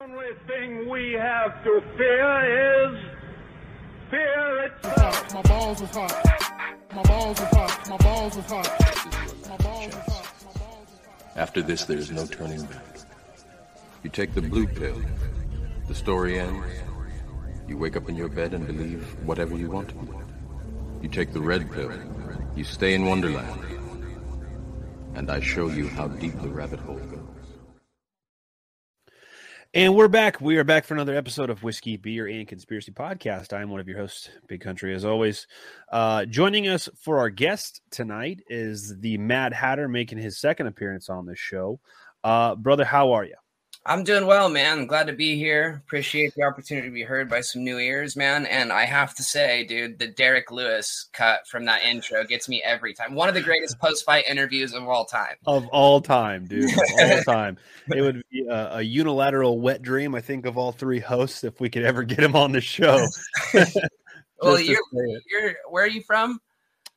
only thing we have to fear is fear itself. My balls was hot. My balls was hot. My balls was hot. My balls was hot. My balls was hot. After this, there is no turning back. You take the blue pill. The story ends. You wake up in your bed and believe whatever you want to believe. You take the red pill. You stay in Wonderland. And I show you how deep the rabbit hole goes. And we're back. We are back for another episode of Whiskey, Beer, and Conspiracy Podcast. I'm one of your hosts, Big Country, as always. Uh, joining us for our guest tonight is the Mad Hatter making his second appearance on this show. Uh, brother, how are you? I'm doing well, man. I'm glad to be here. Appreciate the opportunity to be heard by some new ears, man. And I have to say, dude, the Derek Lewis cut from that intro gets me every time. One of the greatest post fight interviews of all time. Of all time, dude. Of all time. It would be a, a unilateral wet dream, I think, of all three hosts if we could ever get him on the show. well, you're, you're where are you from?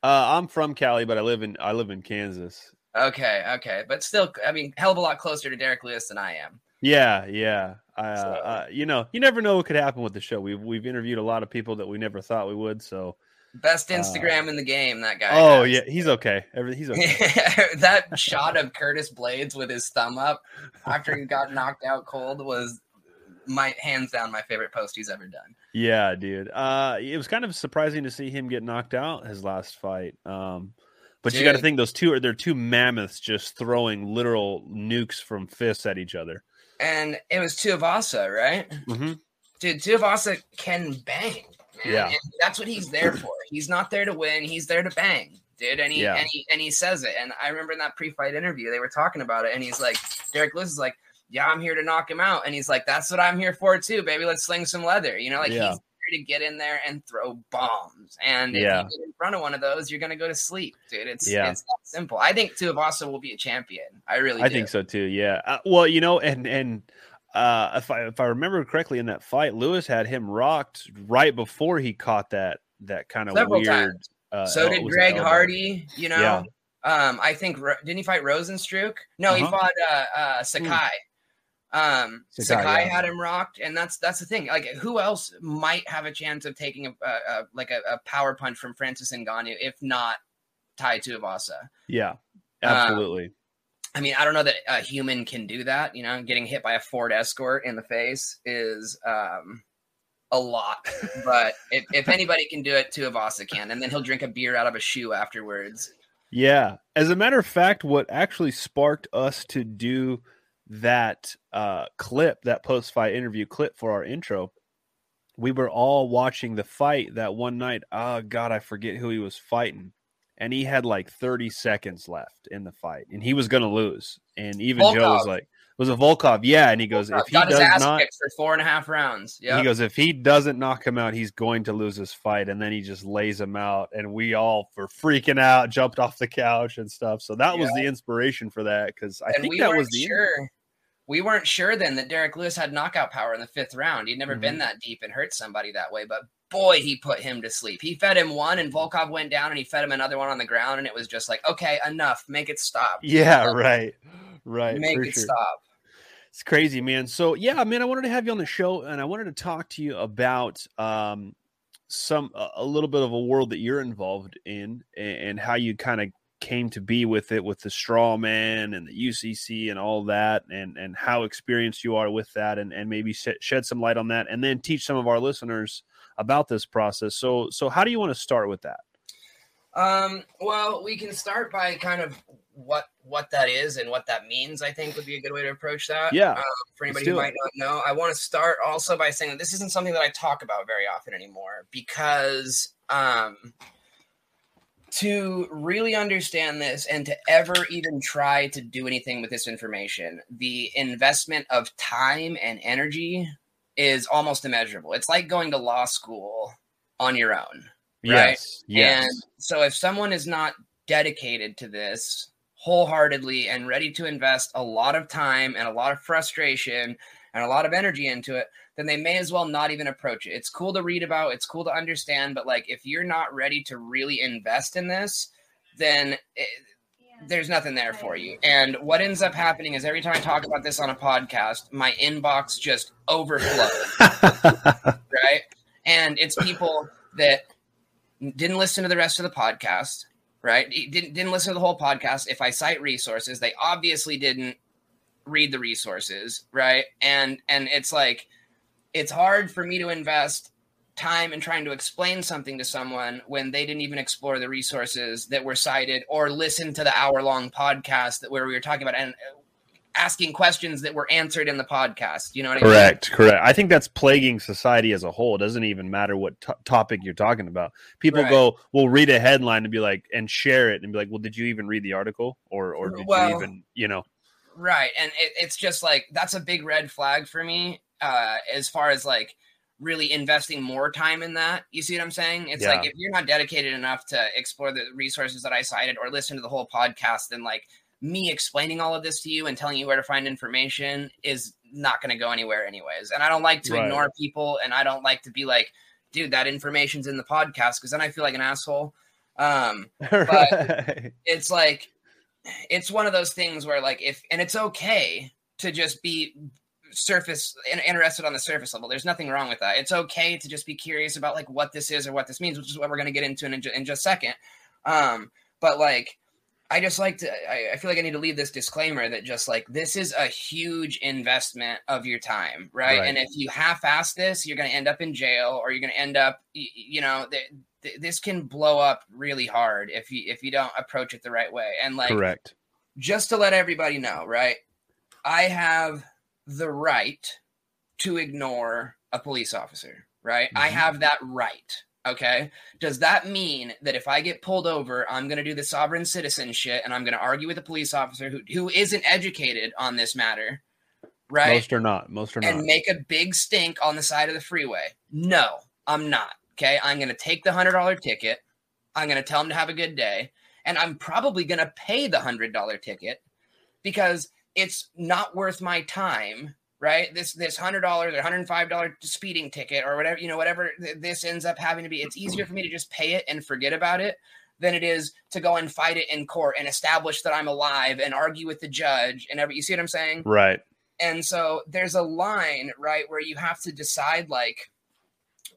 Uh, I'm from Cali, but I live in I live in Kansas. Okay, okay, but still, I mean, hell of a lot closer to Derek Lewis than I am. Yeah, yeah. Uh, So- uh, you know, you never know what could happen with the show. We've we've interviewed a lot of people that we never thought we would. So, Best Instagram in the game, that guy. Uh, oh has. yeah, he's okay. Every, he's okay. that shot of Curtis Blaydes with his thumb up after he got knocked out cold was my hands down my favorite post he's ever done. yeah, dude. Uh, it was kind of surprising to see him get knocked out his last fight. Um, but you got to think those two are they're two mammoths just throwing literal nukes from fists at each other. And it was Tuivasa, right? Mhm. Dude, Tuivasa can bang. man, Yeah. and that's what he's there for. He's not there to win. He's there to bang, dude. And he Yeah. and he and he says it. And I remember in that pre-fight interview, they were talking about it, and he's like, Derek Lewis is like, "Yeah, I'm here to knock him out," and he's like, "That's what I'm here for too, baby. Let's sling some leather." You know, like Yeah. he's to get in there and throw bombs. And if Yeah. you get in front of one of those, you're gonna go to sleep, dude. It's Yeah. it's that simple. I think Tuivasa will be a champion. I really I do. think so too. Yeah. Uh, well, you know, and and uh, if I if I remember correctly, in that fight, Lewis had him rocked right before he caught that that kind of Several weird. times. Uh, So did Greg? Hardy, you know. Yeah. Um, I think didn't he fight Rozenstruik? No, he Uh-huh. fought uh, uh, Sakai. Um, Sakai, Sakai, yeah. had him rocked, and that's that's the thing. Like, who else might have a chance of taking a, a, a like a, a power punch from Francis Ngannou if not Tai Tuivasa? Yeah, Um, absolutely. I mean, I don't know that a human can do that. You know, getting hit by a Ford Escort in the face is um, a lot. but if, if anybody can do it, Tuivasa can, and then he'll drink a beer out of a shoe afterwards. Yeah. As a matter of fact, what actually sparked us to do that uh, clip, that post fight interview clip for our intro, we were all watching the fight that one night. Oh, God, I forget who he was fighting. And he had like 30 seconds left in the fight, and he was going to lose. And even Joe was like, was a Volkov. Yeah. And he goes, if he got his does ass not, for four and a half rounds. Yeah, he goes, if he doesn't knock him out, he's going to lose this fight. And then he just lays him out. And we all were freaking out, jumped off the couch and stuff. So that was the inspiration for that because I and think we that was the sure. We weren't sure then that Derek Lewis had knockout power in the fifth round. He'd never Mm-hmm. been that deep and hurt somebody that way, but boy, he put him to sleep. He fed him one, and Volkov went down, and he fed him another one on the ground, and it was just like, okay, enough, make it stop. Yeah, right. Right. make it sure. stop. It's crazy, man. So yeah, man, I wanted to have you on the show and I wanted to talk to you about um some a, a little bit of a world that you're involved in and, and how you kind of came to be with it with the straw man and the UCC and all that and and how experienced you are with that and and maybe shed, shed some light on that and then teach some of our listeners about this process. So so how do you want to start with that? Um, well, we can start by kind of what what that is and what that means. I think would be a good way to approach that. Yeah, Um, for anybody who it. might not know, I want to start also by saying that this isn't something that I talk about very often anymore because um, to really understand this and to ever even try to do anything with this information, the investment of time and energy is almost immeasurable. It's like going to law school on your own. Right. Yes. Yes. And so if someone is not dedicated to this wholeheartedly and ready to invest a lot of time and a lot of frustration and a lot of energy into it, then they may as well not even approach it. It's cool to read about, it's cool to understand, but like if you're not ready to really invest in this, then it, there's nothing there for you. And what ends up happening is every time I talk about this on a podcast, my inbox just overflows. right? And it's people that didn't listen to the rest of the podcast, right? Didn't didn't listen to the whole podcast. If I cite resources, they obviously didn't read the resources, right? And and it's like it's hard for me to invest time in trying to explain something to someone when they didn't even explore the resources that were cited or listen to the hour long podcast that where we were talking about and asking questions that were answered in the podcast. You know what I mean? Correct, correct. I think that's plaguing society as a whole. It doesn't even matter what t- topic you're talking about. People Right. go, will read a headline and be like, and share it and be like, well, did you even read the article, or or did Well- you even, you know? Right. And it, it's just like that's a big red flag for me uh, as far as like really investing more time in that. You see what I'm saying? It's like if you're not dedicated enough to explore the resources that I cited or listen to the whole podcast, then like me explaining all of this to you and telling you where to find information is not going to go anywhere anyways. And I don't like to Right. ignore people and I don't like to be like, dude, that information's in the podcast because then I feel like an asshole. Um, Right. it's like it's one of those things where like if and it's okay to just be surface in- interested on the surface level there's nothing wrong with that it's okay to just be curious about like what this is or what this means which is what we're going to get into in, ju- in just a second um but like i just like to I, I feel like i need to leave this disclaimer that just like this is a huge investment of your time right, Right. and if you half-ass this you're going to end up in jail or you're going to end up you know th- th- this can blow up really hard if you if you don't approach it the right way and like Correct. just to let everybody know, right? I have the right to ignore a police officer, right? I Mhm. have that right. Okay. Does that mean that if I get pulled over, I'm going to do the sovereign citizen shit and I'm going to argue with a police officer who, who isn't educated on this matter, right? Most are not. Most are and not. And make a big stink on the side of the freeway. No, I'm not. Okay. I'm going to take the $100 ticket. I'm going to tell him to have a good day. And I'm probably going to pay the $100 ticket because it's not worth my time. Right, this this hundred dollars or hundred five dollar speeding ticket or whatever you know, whatever th- this ends up having to be. It's easier for me to just pay it and forget about it than it is to go and fight it in court and establish that I'm alive and argue with the judge and every. You see what I'm saying? right. And so there's a line, right, where you have to decide like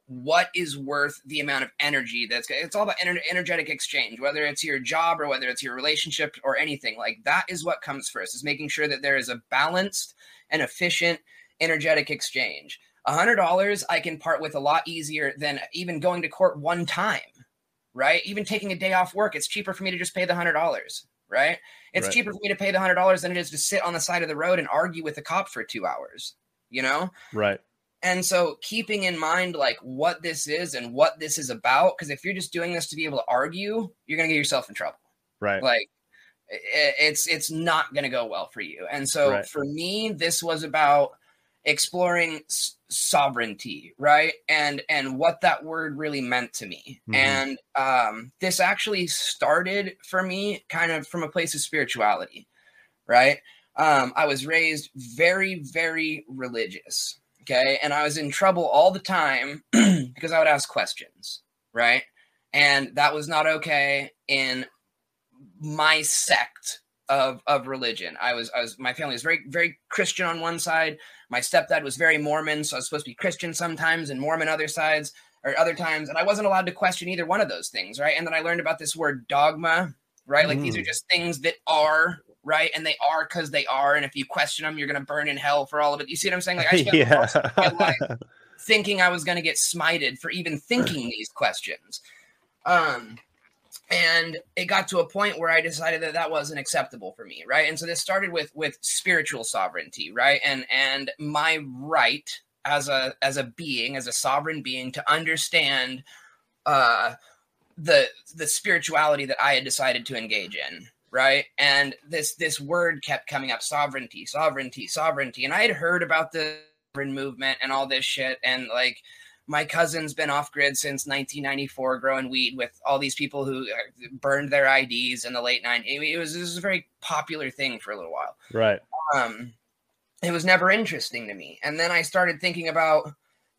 what is worth the amount of energy that's it's all about ener- energetic exchange whether it's your job or whether it's your relationship or anything like that is what comes first is making sure that there is a balanced and efficient energetic exchange a hundred dollars i can part with a lot easier than even going to court one time right even taking a day off work it's cheaper for me to just pay the hundred dollars right it's Right. cheaper for me to pay the hundred dollars than it is to sit on the side of the road and argue with the cop for two hours you know Right. And so keeping in mind like what this is and what this is about because if you're just doing this to be able to argue you're going to get yourself in trouble Right. like it's it's not going to go well for you and so Right. for me this was about exploring s- sovereignty right and and what that word really meant to me Mhm. and um this actually started for me kind of from a place of spirituality right um i was raised very very religious okay and i was in trouble all the time because i would ask questions right and that was not okay in my sect of of religion. I was I was my family was very very Christian on one side. My stepdad was very Mormon, so I was supposed to be Christian sometimes and Mormon other sides or other times, and I wasn't allowed to question either one of those things, right? And then I learned about this word dogma, right? Like these are Mm. just things that are right, and they are because they are, and if you question them, you're gonna burn in hell for all of it. You see what I'm saying? Like I spent most of my life thinking I was going to get smited for even thinking these questions. Um, and it got to a point where I decided that that wasn't acceptable for me, right? And so this started with with spiritual sovereignty, right? And and my right as a as a being, as a sovereign being, to understand uh, the the spirituality that I had decided to engage in, right? And this this word kept coming up: sovereignty, sovereignty, sovereignty. And I had heard about the movement and all this shit, and like my cousin's been off grid since 1994 growing weed with all these people who uh, burned their IDs in the late 90s. It was, it was a very popular thing for a little while. Right. Um, it was never interesting to me. And then I started thinking about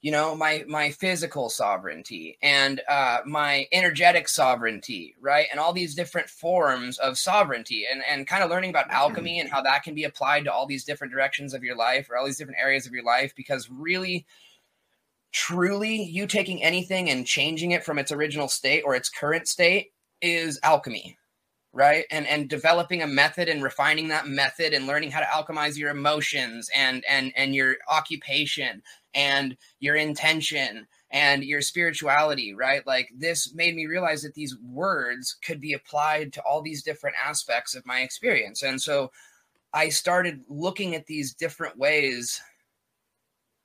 you know my my physical sovereignty and uh, my energetic sovereignty right? And all these different forms of sovereignty and and kind of learning about alchemy and how that can be applied to all these different directions of your life or all these different areas of your life because really truly you taking anything and changing it from its original state or its current state is alchemy right? And and developing a method and refining that method and learning how to alchemize your emotions and and and your occupation and your intention and your spirituality right? Like this made me realize that these words could be applied to all these different aspects of my experience. And so i started looking at these different ways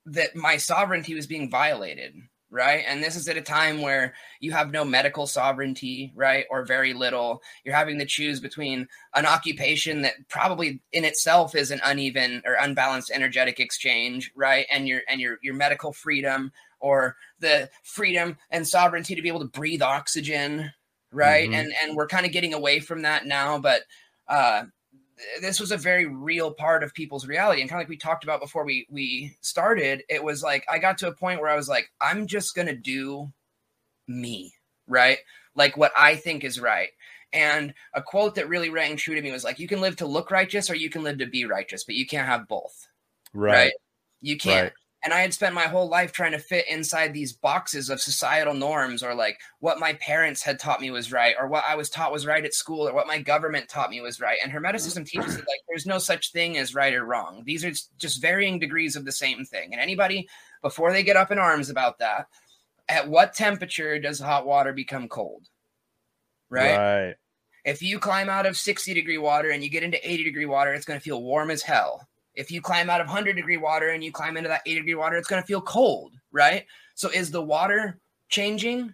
that my sovereignty was being violated right? And this is at a time where you have no medical sovereignty, right? Or very little. You're having to choose between an occupation that probably in itself is an uneven or unbalanced energetic exchange, right? And your and your your medical freedom or the freedom and sovereignty to be able to breathe oxygen, right? Mm-hmm. And and we're kind of getting away from that now, but uh this was a very real part of people's reality and kind of like we talked about before we we started it was like i got to a point where i was like i'm just gonna do me right? Like what i think is right. And a quote that really rang true to me was like you can live to look righteous or you can live to be righteous but you can't have both. Right, right? you can't. Right and I had spent my whole life trying to fit inside these boxes of societal norms or like what my parents had taught me was right or what I was taught was right at school or what my government taught me was right. And Hermeticism teaches that like there's no such thing as right or wrong. These are just varying degrees of the same thing. And anybody before they get up in arms about that, at what temperature does hot water become cold? Right? Right. If you climb out of 60 degree water and you get into 80 degree water, it's going to feel warm as hell if you climb out of 100 degree water and you climb into that 80 degree water, it's going to feel cold, right? So is the water changing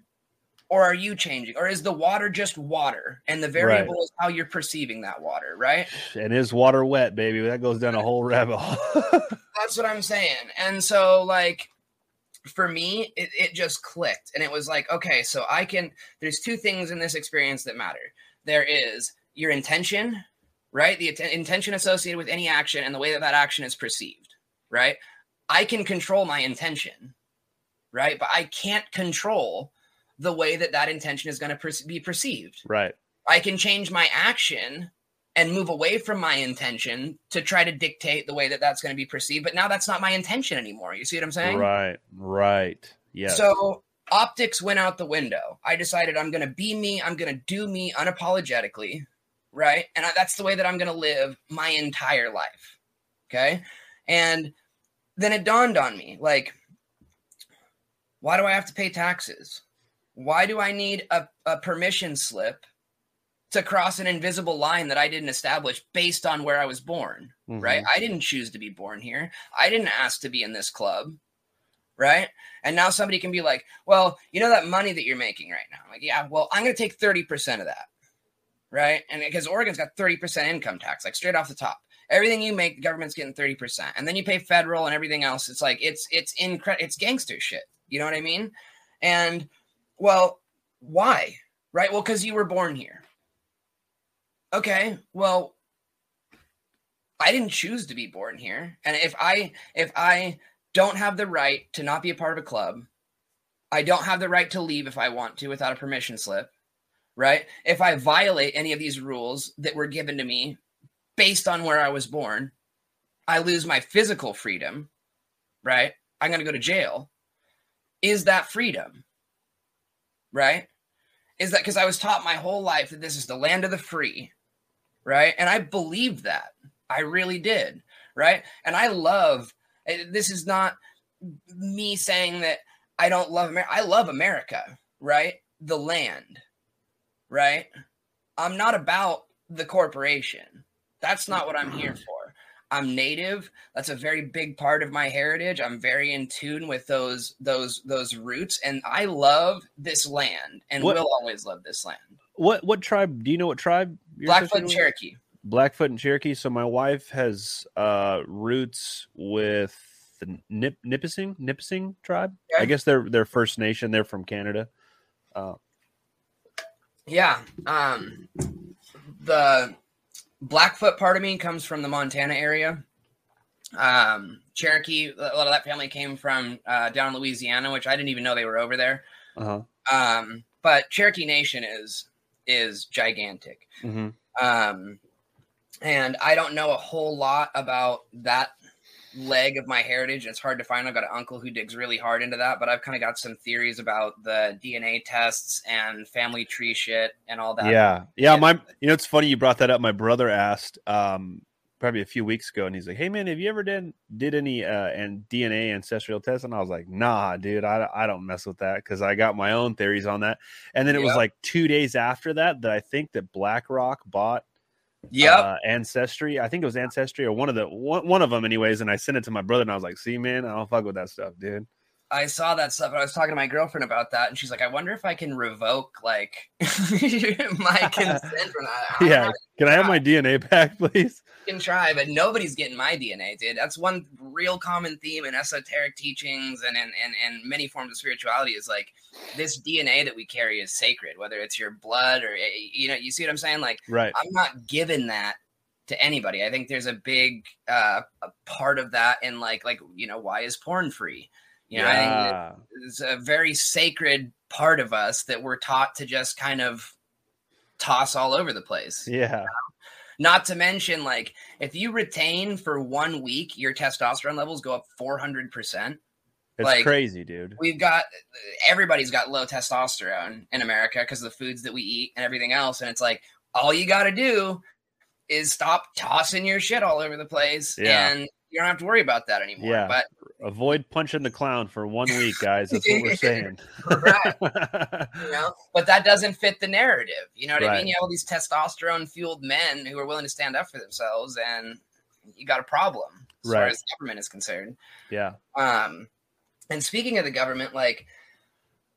or are you changing? Or is the water just water and the variable right. is how you're perceiving that water, right? And is water wet, baby? That goes down a whole rabbit hole. That's what I'm saying. And so, like, for me, it, it just clicked. And it was like, okay, so I can, there's two things in this experience that matter. There is your intention right? The att- intention associated with any action and the way that that action is perceived, right? I can control my intention, right? But I can't control the way that that intention is going to per- be perceived. Right. I can change my action and move away from my intention to try to dictate the way that that's going to be perceived. But now that's not my intention anymore. You see what I'm saying? Right. Right. Yeah. So optics went out the window. I decided I'm going to be me. I'm going to do me unapologetically right? And I, that's the way that I'm going to live my entire life. Okay. And then it dawned on me like, why do I have to pay taxes? Why do I need a, a permission slip to cross an invisible line that I didn't establish based on where I was born? Mm-hmm. Right. I didn't choose to be born here. I didn't ask to be in this club. Right. And now somebody can be like, well, you know that money that you're making right now? I'm like, yeah, well, I'm going to take 30% of that right? And because Oregon's got 30% income tax, like straight off the top. Everything you make, the government's getting 30%. And then you pay federal and everything else. It's like it's it's incredible it's gangster shit. You know what I mean? And well, why? Right? Well, because you were born here. Okay, well, I didn't choose to be born here. And if I if I don't have the right to not be a part of a club, I don't have the right to leave if I want to without a permission slip right? If I violate any of these rules that were given to me based on where I was born, I lose my physical freedom, right? I'm going to go to jail. Is that freedom? Right? Is that because I was taught my whole life that this is the land of the free, right? And I believed that. I really did, right? And I love this is not me saying that I don't love America. I love America, right? The land, right? I'm not about the corporation. That's not what I'm here for. I'm native. That's a very big part of my heritage. I'm very in tune with those those those roots and I love this land and what, will always love this land. What what tribe do you know what tribe Blackfoot and Cherokee. Blackfoot and Cherokee. So my wife has uh roots with the Nip Nipissing Nipissing tribe. I guess they're they're First Nation. They're from Canada. Uh, yeah. Um, the Blackfoot part of me comes from the Montana area. Um, Cherokee, a lot of that family came from uh, down in Louisiana, which I didn't even know they were over there. Uh-huh. Um, but Cherokee Nation is is gigantic. hmm Um, and I don't know a whole lot about that leg of my heritage. It's hard to find. I've got an uncle who digs really hard into that, but I've kind of got some theories about the DNA tests and family tree shit and all that. Yeah. Yeah. Yeah. My, you know, it's funny you brought that up. My brother asked, um, probably a few weeks ago, and he's like, "Hey, man, have you ever done did any uh and DNA ancestral tests?" And I was like, "Nah, dude, I I don't mess with that because I got my own theories on that." And then it was like two days after that that I think that BlackRock bought Yep. uh, Ancestry. I think it was Ancestry or one of the one, one of them, anyways. And I sent it to my brother, and I was like, "See, man, I don't fuck with that stuff, dude." I saw that stuff. and I was talking to my girlfriend about that, and she's like, "I wonder if I can revoke like my consent from that." I Yeah. Can I have my DNA back, please? You can try, but nobody's getting my DNA, dude. That's one real common theme in esoteric teachings and in and, and many forms of spirituality is like this DNA that we carry is sacred, whether it's your blood or eh, you know, you see what I'm saying? Like Right. I'm not giving that to anybody. I think there's a big uh a part of that in like like you know, why is porn free? You know, I think yeah. it's a very sacred part of us that we're taught to just kind of toss all over the place. Yeah. Not to mention, like, if you retain for one week, your testosterone levels go up 400%. It's Like- crazy, dude. We've got everybody's got low testosterone in America because of the foods that we eat and everything else. And it's like, all you got to do is stop tossing your shit all over the place. Yeah. And you don't have to worry about that anymore. Yeah. But Avoid punching the clown for one week, guys. That's what we're saying. Right. you know but that doesn't fit the narrative you know what i mean you have all these testosterone fueled men who are willing to stand up for themselves and you got a problem as far Right. as government is concerned yeah. um and speaking of the government like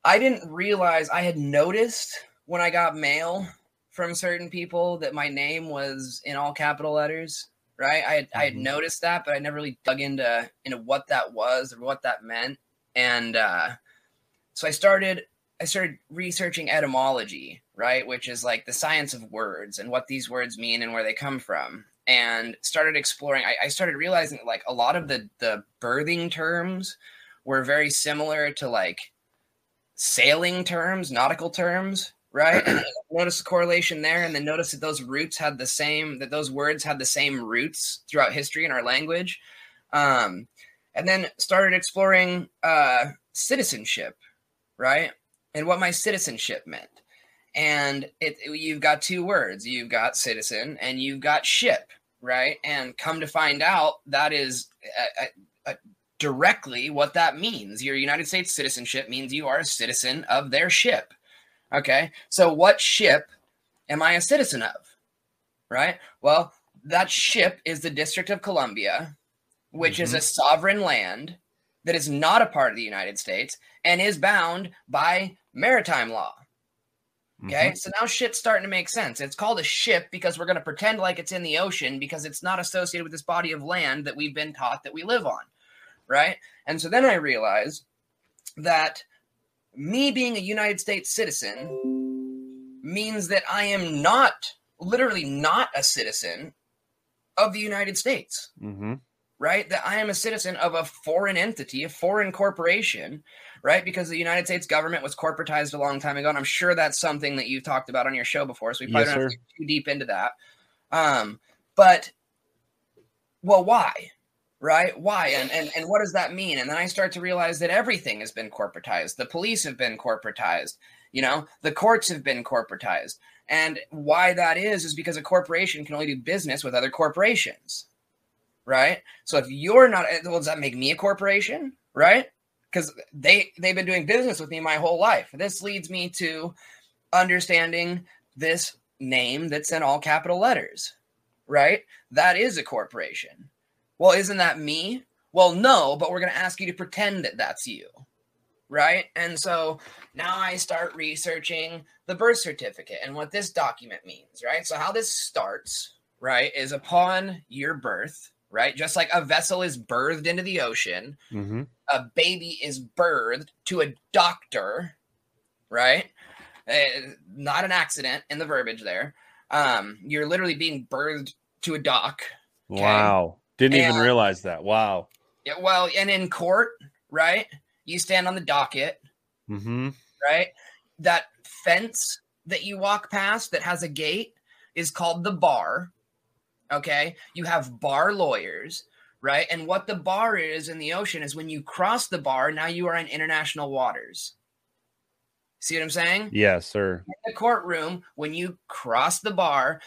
i didn't realize i had noticed when i got mail from certain people that my name was in all capital letters right? I had, I had Mhm. noticed that but i never really dug into into what that was or what that meant. And uh so i started i started researching etymology right? Which is like the science of words and what these words mean and where they come from. And started exploring i, I started realizing that like a lot of the the birthing terms were very similar to like sailing terms nautical terms right? Notice the correlation there and then notice that those roots had the same that those words had the same roots throughout history in our language. Um and then started exploring uh citizenship right? And what my citizenship meant. And it you've got two words. You've got citizen and you've got ship right? And come to find out that is uh, uh, uh, directly what that means. Your united states citizenship means you are a citizen of their ship okay so what ship am i a citizen of right well that ship is the district of columbia which is a mm-hmm. sovereign land that is not a part of the united states and is bound by maritime law Okay, mm-hmm. so now shit's starting to make sense. It's called a ship because we're going to pretend like it's in the ocean because it's not associated with this body of land that we've been taught that we live on. Right. And so then I realized that me being a United States citizen means that I am not, literally not a citizen of the United States Mm-hmm. right? That I am a citizen of a foreign entity, a foreign corporation, right? Because the United States government was corporatized a long time ago, and I'm sure that's something that you've talked about on your show before. So we probably Yes, don't have to get too deep into that. Um, but well, why? Right? Why? And, and and what does that mean? And then I start to realize that everything has been corporatized. The police have been corporatized. You know, the courts have been corporatized. And why that is is because a corporation can only do business with other corporations right? So if you're not, eh, well, does that make me a corporation, right? Because they they've been doing business with me my whole life. This leads me to understanding this name that's in all capital letters, right? That is a corporation. Well, isn't that me? Well, no, but we're going to ask you to pretend that that's you, right? And so now I start researching the birth certificate and what this document means, right? So how this starts, right, is upon your birth, right? Just like a vessel is birthed into the ocean, Mm-hmm. a baby is birthed to a doctor, right? Uh, not an accident in the verbiage there. Um, you're literally being birthed to a dock. Okay. Wow. Didn't even realize that. Wow. Yeah, well, and in court, right? You stand on the docket, Mm-hmm. right? That fence that you walk past that has a gate is called the bar. Okay. You have bar lawyers, right? And what the bar is in the ocean is when you cross the bar, now you are in international waters. See what I'm saying? Yes, sir. in the courtroom, when you cross the bar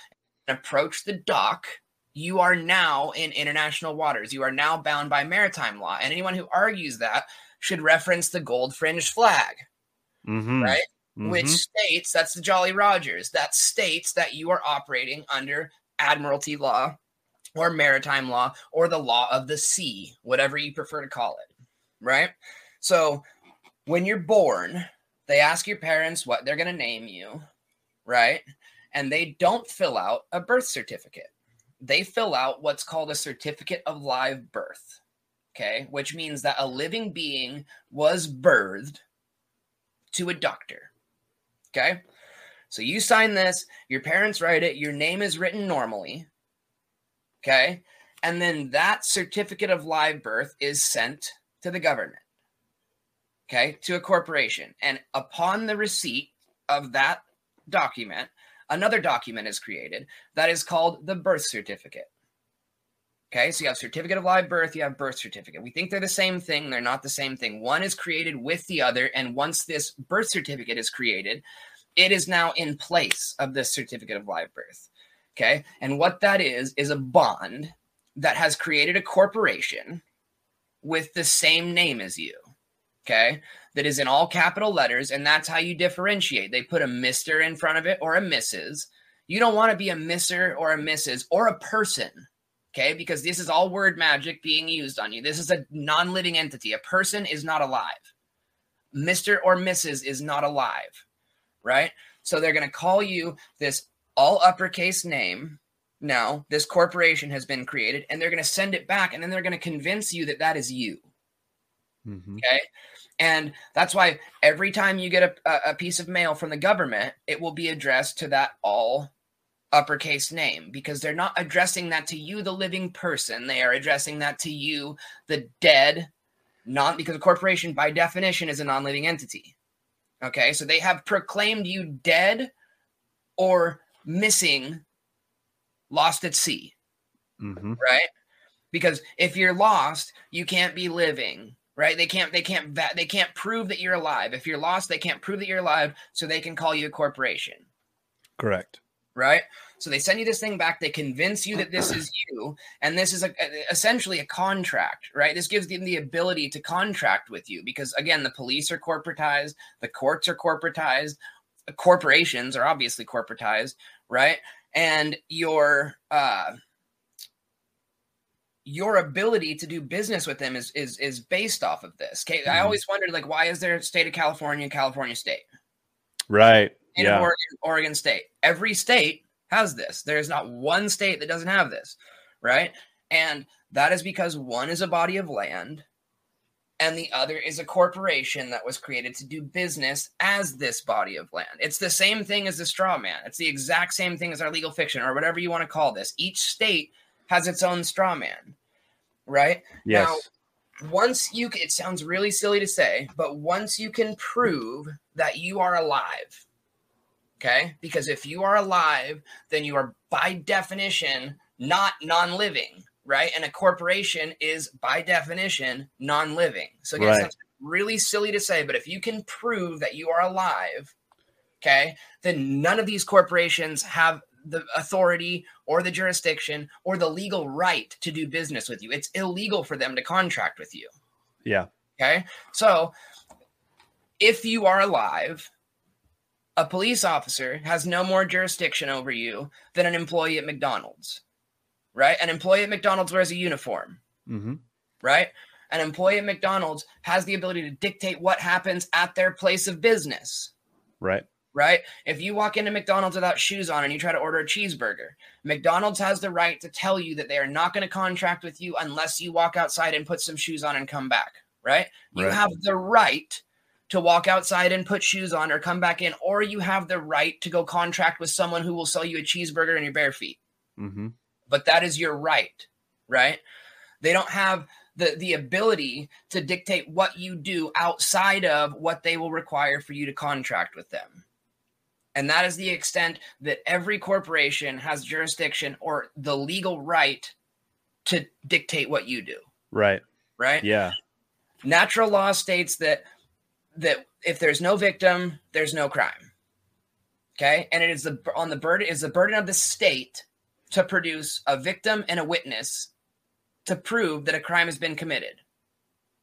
and approach the dock, you are now in international waters. You are now bound by maritime law. And anyone who argues that should reference the gold fringed flag, Mm-hmm. right? Mhm. Which states that's the Jolly Rogers. That states that you are operating under admiralty law or maritime law or the law of the sea, whatever you prefer to call it, right? So when you're born, they ask your parents what they're going to name you, right? And they don't fill out a birth certificate. They fill out what's called a certificate of live birth, okay? Which means that a living being was birthed to a doctor. Okay. So you sign this, your parents write it, your name is written normally. Okay. And then that certificate of live birth is sent to the government. Okay. To a corporation. And upon the receipt of that document, another document is created that is called the birth certificate. Okay, so you have certificate of live birth, you have birth certificate. We think they're the same thing, they're not the same thing. One is created with the other, and once this birth certificate is created, it is now in place of this certificate of live birth. Okay, and what that is is a bond that has created a corporation with the same name as you. Okay, that is in all capital letters, and that's how you differentiate. They put a Mr. in front of it or a Mrs. You don't want to be a Mr. or a Mrs. or a person okay? Because this is all word magic being used on you. This is a non living entity. A person is not alive. Mr. or Mrs. is not alive, right? So they're going to call you this all uppercase name. Now, this corporation has been created, and they're going to send it back, and then they're going to convince you that that is you. Mhm. Okay. And that's why every time you get a, a- piece of mail from the government, it will be addressed to that all uppercase name because they're not addressing that to you, the living person. They are addressing that to you, the dead, not because a corporation, by definition, is a non living entity. Okay. So they have proclaimed you dead or missing, lost at sea Mhm. right because if you're lost you can't be living right? They can't they can't they can't prove that you're alive. If you're lost they can't prove that you're alive so they can call you a corporation. Correct. right? So they send you this thing back they convince you that this is you and this is a, a- essentially a contract right? This gives them the ability to contract with you because again the police are corporatized the courts are corporatized corporations are obviously corporatized right? And your uh your ability to do business with them is is is based off of this. Okay, I Mhm. always wondered like why is there state of California, California state, Right. and yeah. Oregon, Oregon state? Every state has this. There is not one state that doesn't have this, right? And that is because one is a body of land, and the other is a corporation that was created to do business as this body of land. It's the same thing as the straw man. It's the exact same thing as our legal fiction or whatever you want to call this. Each state has its own straw man, right? yes. once you it sounds really silly to say but once you can prove that you are alive okay because if you are alive then you are by definition not non-living right and a corporation is by definition non-living so again, Right. sounds really silly to say but if you can prove that you are alive okay then none of these corporations have the authority or the jurisdiction or the legal right to do business with you. It's illegal for them to contract with you. yeah. Okay. So if you are alive, a police officer has no more jurisdiction over you than an employee at McDonald's, right? An employee at McDonald's wears a uniform, hmm right? An employee at McDonald's has the ability to dictate what happens at their place of business Right. Right? If you walk into McDonald's without shoes on and you try to order a cheeseburger, McDonald's has the right to tell you that they are not going to contract with you unless you walk outside and put some shoes on and come back, right? You Right. have the right to walk outside and put shoes on or come back in, or you have the right to go contract with someone who will sell you a cheeseburger in your bare feet hmm but that is your right, right? They don't have the the ability to dictate what you do outside of what they will require for you to contract with them. And that is the extent that every corporation has jurisdiction or the legal right to dictate what you do, Right. right? Yeah. Natural law states that that if there's no victim, there's no crime. Okay? And it is the on the burden is the burden of the state to produce a victim and a witness to prove that a crime has been committed.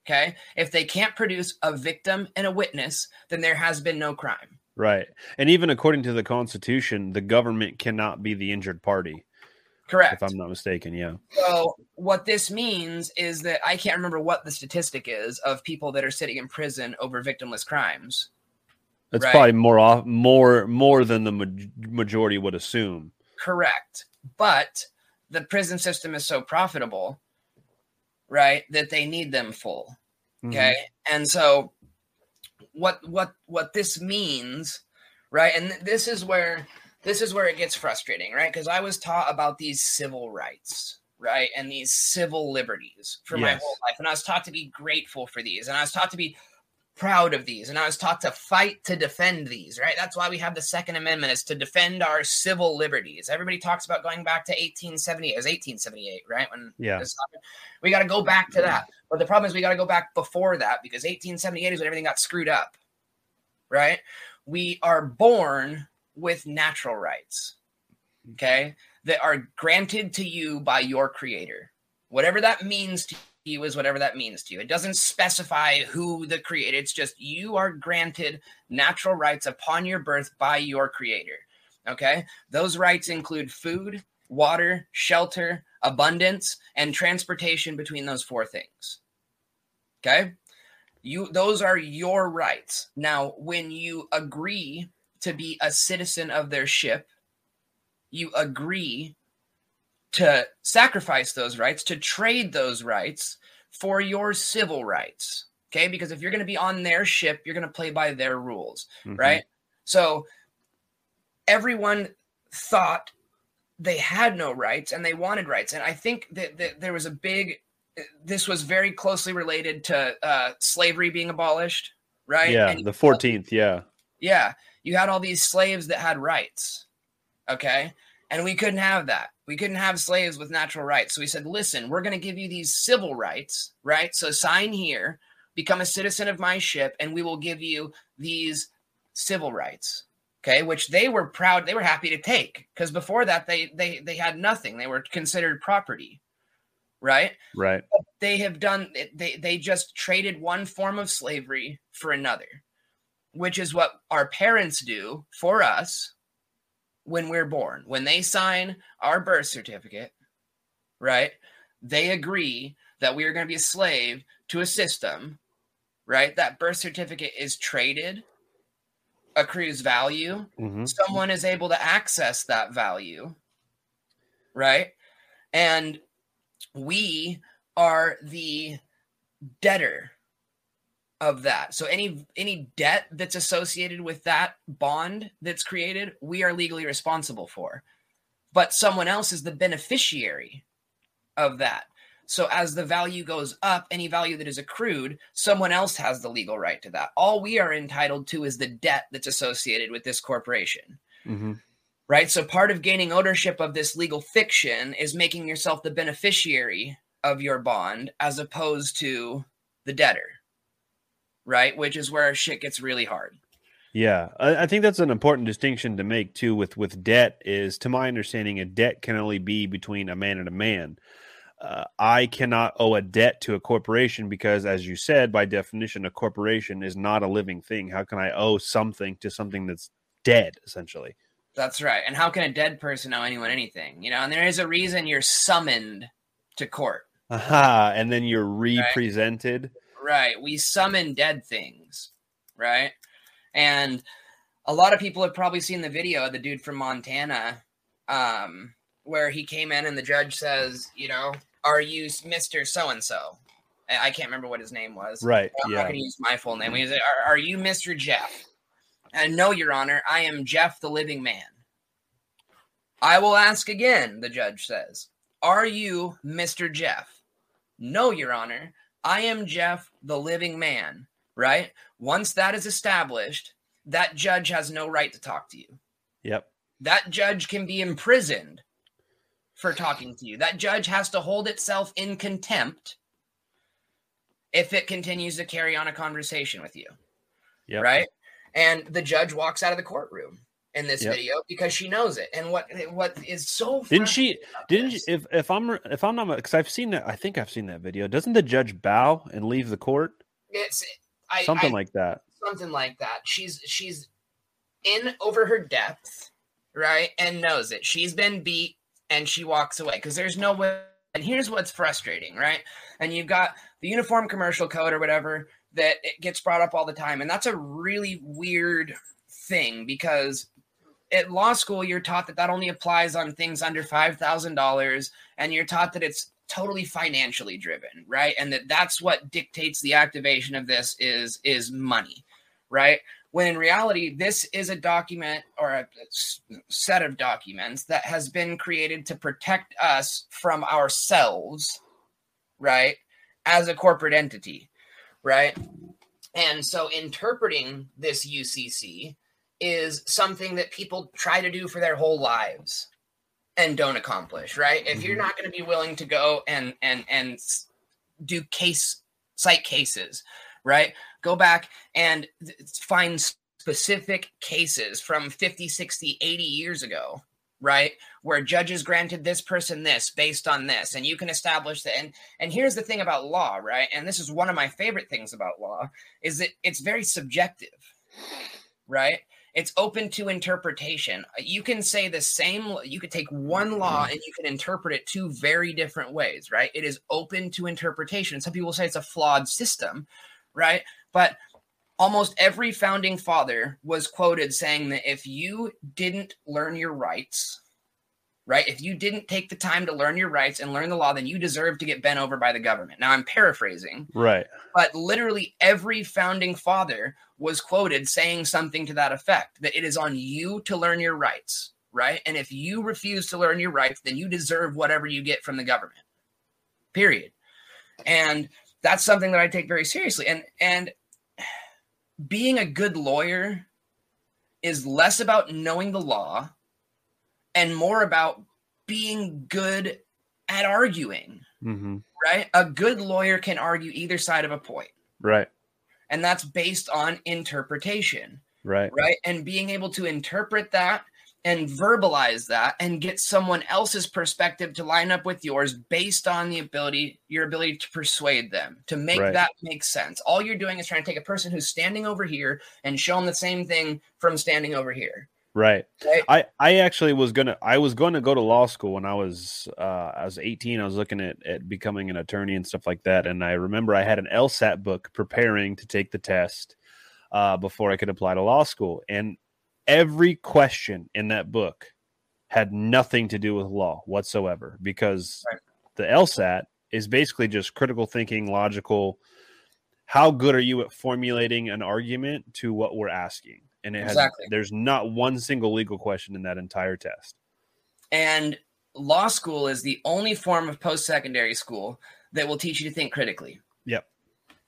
Okay? If they can't produce a victim and a witness, then there has been no crime. Right. And even according to the Constitution, the government cannot be the injured party, Correct. if I'm not mistaken. Yeah. So what this means is that I can't remember what the statistic is of people that are sitting in prison over victimless crimes. That's Right. probably more off, more more than the ma- majority would assume. Correct. But the prison system is so profitable, right, that they need them full. Mm-hmm. Okay. And so what what what this means, right? And this is where this is where it gets frustrating, right? Because I was taught about these civil rights, right? And these civil liberties for my whole life. And I was taught to be grateful for these. And I was taught to be proud of these. And I was taught to fight to defend these, right? That's why we have the Second Amendment is to defend our civil liberties. Everybody talks about going back to 1878. It was 1878, right? When Yeah. We got to go back to that. But the problem is we got to go back before that because 1878 is when everything got screwed up, right? We are born with natural rights, okay, that are granted to you by your creator. Whatever that means to you is whatever that means to you. It doesn't specify who the creator, it's just you are granted natural rights upon your birth by your creator, okay? Those rights include food, water, shelter, abundance, and transportation between those four things. Okay? You those are your rights. Now, when you agree to be a citizen of their ship, you agree to sacrifice those rights, to trade those rights for your civil rights. Okay? Because if you're going to be on their ship, you're going to play by their rules Mhm. right? So everyone thought they had no rights and they wanted rights. And I think that, that there was a big, this was very closely related to uh, slavery being abolished, right? Yeah. And The 14th. Yeah. yeah, you had all these slaves that had rights. Okay. And we couldn't have that. We couldn't have slaves with natural rights. So we said, listen, we're going to give you these civil rights, right? So sign here, become a citizen of my ship, and we will give you these civil rights. Okay, which they were proud, they were happy to take because before that they they they had nothing. They were considered property, right? Right. they have done they they just traded one form of slavery for another which is what our parents do for us when we're born. When they sign our birth certificate right they agree that we are going to be a slave to a system right? That birth certificate is traded accrues value. Hmm someone is able to access that value right? And we are the debtor of that. So any any debt that's associated with that bond that's created we are legally responsible for. But someone else is the beneficiary of that. So as the value goes up any value that is accrued someone else has the legal right to that. All we are entitled to is the debt that's associated with this corporation. Hmm right? So part of gaining ownership of this legal fiction is making yourself the beneficiary of your bond as opposed to the debtor, right? Which is where shit gets really hard. Yeah, I, I think that's an important distinction to make too. With with debt, is to my understanding, a debt can only be between a man and a man. Uh, I cannot owe a debt to a corporation because, as you said, by definition, a corporation is not a living thing. How can I owe something to something that's dead, essentially? That's right. And how can a dead person owe anyone anything? You know, and there is a reason you're summoned to court. Aha! And then you're represented. Right. We summon dead things, right? And a lot of people have probably seen the video of the dude from Montana um, where he came in and the judge says, you know, are you Mr. So and so? I can't remember what his name was. Right. I'm not Yeah. going to use my full name. He's like, are, are you Mr. Jeff? And no, Your Honor, I am Jeff the living man. I will ask again, the judge says, Are you Mr. Jeff? No, Your Honor, I am Jeff, the living man, right? Once that is established, that judge has no right to talk to you. Yep. That judge can be imprisoned for talking to you. That judge has to hold itself in contempt if it continues to carry on a conversation with you. Yep. Right? And the judge walks out of the courtroom in this Yep. video because she knows it. And what what is so Didn't she? Didn't she, if if I'm if I'm not because I've seen that I think I've seen that video. Doesn't the judge bow and leave the court? it's I, Something I- like that. something like that. She's she's in over her depth, right? And knows it. She's been beat and she walks away because there's no way. And here's what's frustrating, right? And you've got the uniform commercial code or whatever that it gets brought up all the time. And that's a really weird thing because at law school, you're taught that that only applies on things under $5,000 and you're taught that it's totally financially driven, right? And that that's what dictates the activation of this is is money, right? When in reality, this is a document or a set of documents that has been created to protect us from ourselves, right? As a corporate entity, right? And so interpreting this UCC is something that people try to do for their whole lives and don't accomplish, right? If you're mm-hmm. not going to be willing to go and and and do case cite cases, right? Go back and find specific cases from 50, 60, 80 years ago, right? Where judges granted this person this based on this and you can establish that and and here's the thing about law, right? And this is one of my favorite things about law is that it's very subjective, right? It's open to interpretation. Uh, you can say the same, you could take one law mm-hmm. and you can interpret it two very different ways, right? It is open to interpretation. Some people say it's a flawed system, right? But almost every founding father was quoted saying that if you didn't learn your rights, right? If you didn't take the time to learn your rights and learn the law, then you deserve to get bent over by the government. Now I'm paraphrasing, Right. but literally every founding father was quoted saying something to that effect that it is on you to learn your rights, right? And if you refuse to learn your rights, then you deserve whatever you get from the government. Period. And that's something that I take very seriously. And and being a good lawyer is less about knowing the law and more about being good at arguing, hmm right? A good lawyer can argue either side of a point Right. and that's based on interpretation Right. right and being able to interpret that and verbalize that and get someone else's perspective to line up with yours based on the ability your ability to persuade them to make Right. that make sense all you're doing is trying to take a person who's standing over here and show them the same thing from standing over here Right. Right. I I actually was gonna I was going to go to law school when I was uh I was 18. I was looking at at becoming an attorney and stuff like that. And I remember I had an LSAT book preparing to take the test uh before I could apply to law school. And every question in that book had nothing to do with law whatsoever because Right. the LSAT is basically just critical thinking, logical. How good are you at formulating an argument to what we're asking? And it has Exactly. there's not one single legal question in that entire test. and law school is the only form of post-secondary school that will teach you to think critically Yep.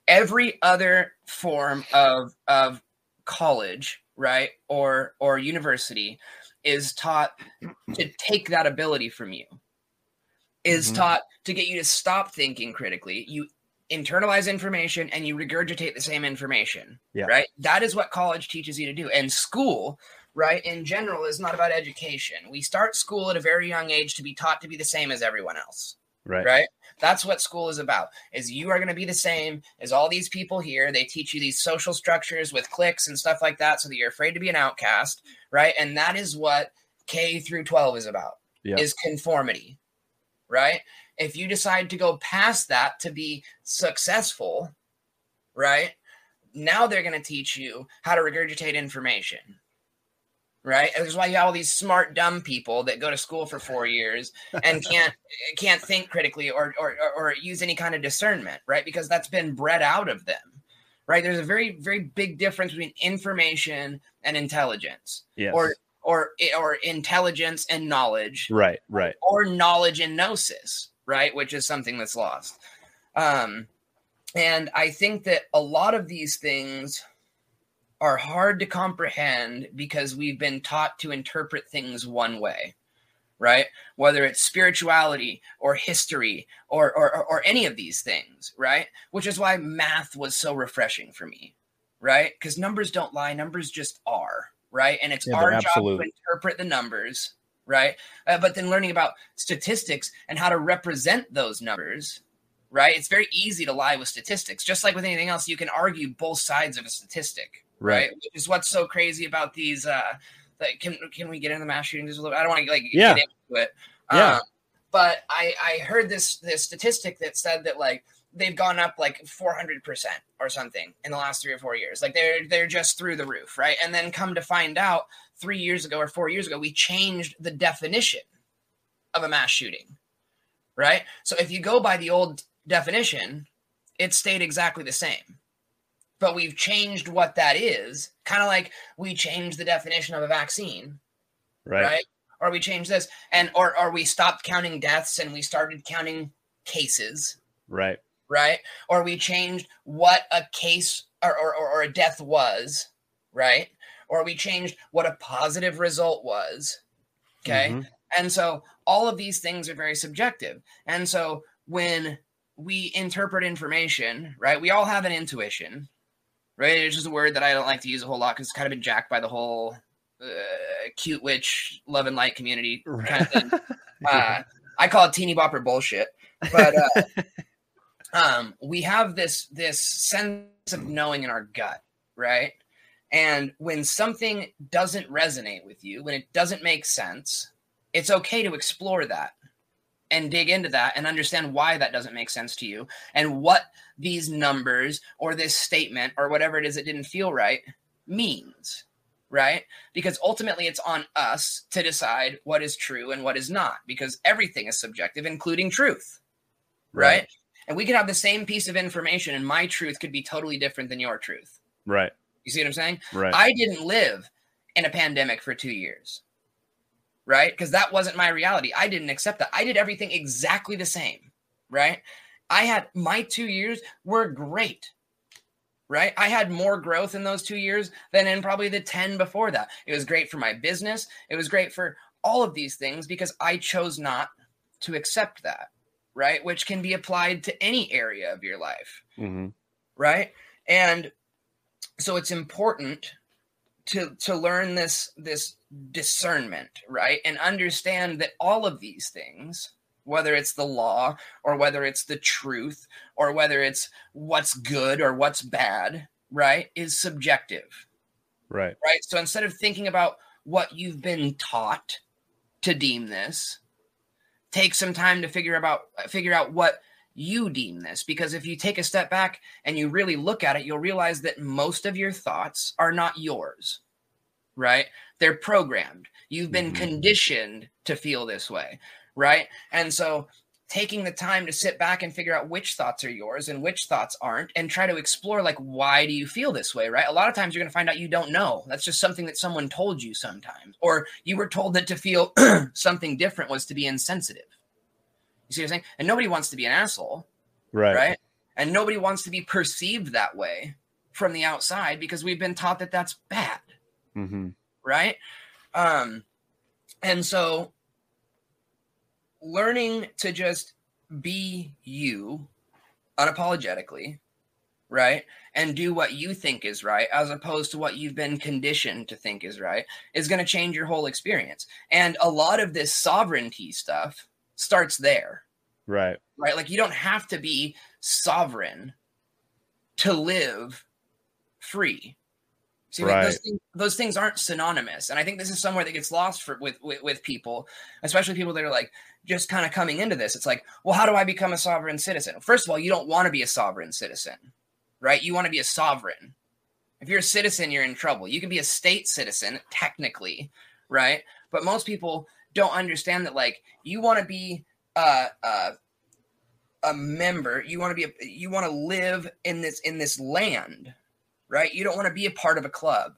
every other form of of college right or or university is taught to take that ability from you is Mhm. taught to get you to stop thinking critically you internalize information and you regurgitate the same information Yeah. right? That is what college teaches you to do. And school right in general is not about education. We start school at a very young age to be taught to be the same as everyone else Right. right? That's what school is about is you are going to be the same as all these people here. They teach you these social structures with cliques and stuff like that so that you're afraid to be an outcast right? And that is what k through 12 is about Yeah. is conformity right if you decide to go past that to be successful right now they're going to teach you how to regurgitate information right that's why you have all these smart dumb people that go to school for four years and can't can't think critically or, or or or use any kind of discernment right because that's been bred out of them right there's a very very big difference between information and intelligence Yes. or or or intelligence and knowledge right. Right. or knowledge and gnosis right which is something that's lost Um, and I think that a lot of these things are hard to comprehend because we've been taught to interpret things one way, right? Whether it's spirituality or history or, or, or any of these things, right? Which is why math was so refreshing for me, right? Because numbers don't lie, numbers just are, right? And it's Yeah, our job absolute. to interpret the numbers, right? Uh, but then learning about statistics and how to represent those numbers, right? It's very easy to lie with statistics. Just like with anything else, you can argue both sides of a statistic, right? Which is what's so crazy about these. Uh, like, can can we get into the mass shootings just a little? I don't want to like Yeah. get into it. Yeah. Um, but I I heard this this statistic that said that like they've gone up like 400 percent or something in the last three or four years. Like they're they're just through the roof, right? And then come to find out, three years ago or four years ago, we changed the definition of a mass shooting, right? So if you go by the old definition, it stayed exactly the same. But we've changed what that is, kind of like we changed the definition of a vaccine, Right. right? Or we changed this, and or or we stopped counting deaths and we started counting cases, Right. right? Or we changed what a case or or, or, or a death was, right? Or we changed what a positive result was. Okay. Mhm. And so all of these things are very subjective. And so when we interpret information, right, we all have an intuition, right? It's just a word that I don't like to use a whole lot because it's kind of been jacked by the whole uh, cute witch love and light community kind of thing. uh, I call it teeny bopper bullshit. But uh, um, we have this this sense of knowing in our gut, right? And when something doesn't resonate with you, when it doesn't make sense, it's okay to explore that and dig into that and understand why that doesn't make sense to you and what these numbers or this statement or whatever it is that didn't feel right means right because ultimately it's on us to decide what is true and what is not because everything is subjective including truth right, Right. and we could have the same piece of information and my truth could be totally different than your truth Right. You see what i'm saying Right. I didn't live in a pandemic for two years, right? Because that wasn't my reality. I didn't accept that. I did everything exactly the same, right? I had my two years were great, right? I had more growth in those two years than in probably the 10 before that. It was great for my business. It was great for all of these things because I chose not to accept that, right? Which can be applied to any area of your life hmm right and so it's important to to learn this this discernment right? And understand that all of these things whether it's the law or whether it's the truth or whether it's what's good or what's bad right is subjective. Right. right? So instead of thinking about what you've been taught to deem this take some time to figure about figure out what you deem this? Because if you take a step back and you really look at it you'll realize that most of your thoughts are not yours right? They're programmed. You've been Mhm. conditioned to feel this way right? And so taking the time to sit back and figure out which thoughts are yours and which thoughts aren't and try to explore like why do you feel this way right? A lot of times you're going to find out you don't know. That's just something that someone told you sometimes. Or you were told that to feel something different was to be insensitive you see what i'm saying? And nobody wants to be an asshole Right. right? And nobody wants to be perceived that way from the outside because we've been taught that that's bad hmm right? Um and so learning to just be you unapologetically right? And do what you think is right as opposed to what you've been conditioned to think is right is going to change your whole experience. And a lot of this sovereignty stuff starts there Right. right? Like you don't have to be sovereign to live free. See, like, those, Right. things, those things aren't synonymous, and I think this is somewhere that gets lost for with, with with people, especially people that are like just kind of coming into this. It's like, well, how do I become a sovereign citizen? First of all, you don't want to be a sovereign citizen, right? You want to be a sovereign. If you're a citizen, you're in trouble. You can be a state citizen technically, right? But most people don't understand that. Like, you want to be uh, uh, a member. You want to be. A, you want to live in this in this land, right? You don't want to be a part of a club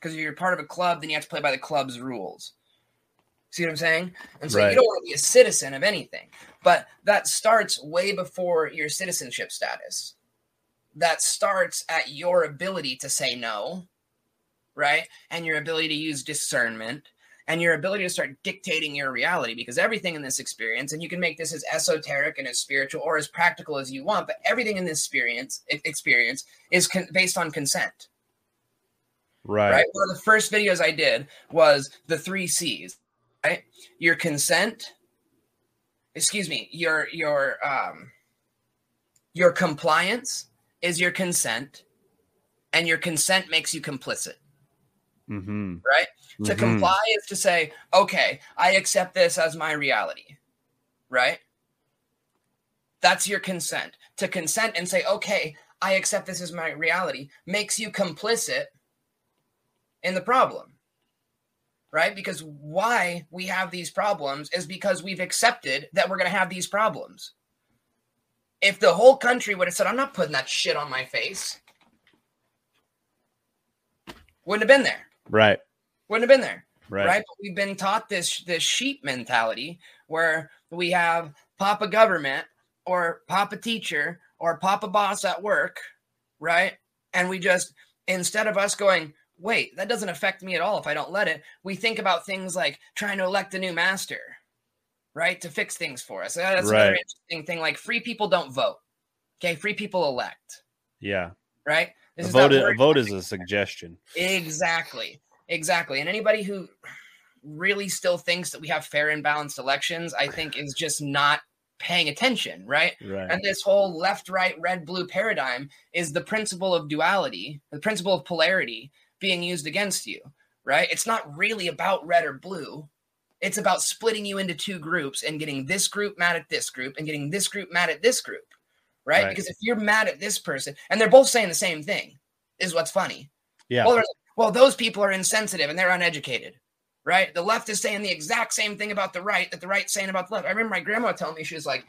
because if you're part of a club, then you have to play by the club's rules. See what I'm saying? And so Right. you don't want to be a citizen of anything. But that starts way before your citizenship status. That starts at your ability to say no, right? And your ability to use discernment and your ability to start dictating your reality because everything in this experience, and you can make this as esoteric and as spiritual or as practical as you want, but everything in this experience experience is con- based on consent Right. right? One of the first videos I did was the three C's, right? Your consent, excuse me, your your um your compliance is your consent, and your consent makes you complicit, Mm-hmm. right? To Mhm. comply is to say, okay, I accept this as my reality, right? That's your consent. To consent and say, okay, I accept this as my reality makes you complicit in the problem, right? Because why we have these problems is because we've accepted that we're going to have these problems. If the whole country would have said, I'm not putting that shit on my face, wouldn't have been there. Right. Wouldn't have been there Right. right. But we've been taught this this sheep mentality where we have Papa government or Papa teacher or Papa boss at work, right? And we just instead of us going, wait, that doesn't affect me at all if I don't let it, we think about things like trying to elect a new master, right, to fix things for us. That's another Right. interesting thing. Like free people don't vote. Okay, free people elect, Yeah. right? A is vote, a vote is a suggestion. Exactly. Exactly. And anybody who really still thinks that we have fair and balanced elections, I think is just not paying attention, right? Right. And this whole left, right, red, blue paradigm is the principle of duality, the principle of polarity being used against you, right? It's not really about red or blue. It's about splitting you into two groups and getting this group mad at this group and getting this group mad at this group, right? Right. Because if you're mad at this person and they're both saying the same thing, is what's funny. yeah. Well, there's- well, those people are insensitive and they're uneducated, right? The left is saying the exact same thing about the right that the right's saying about the left. I remember my grandma telling me she was like,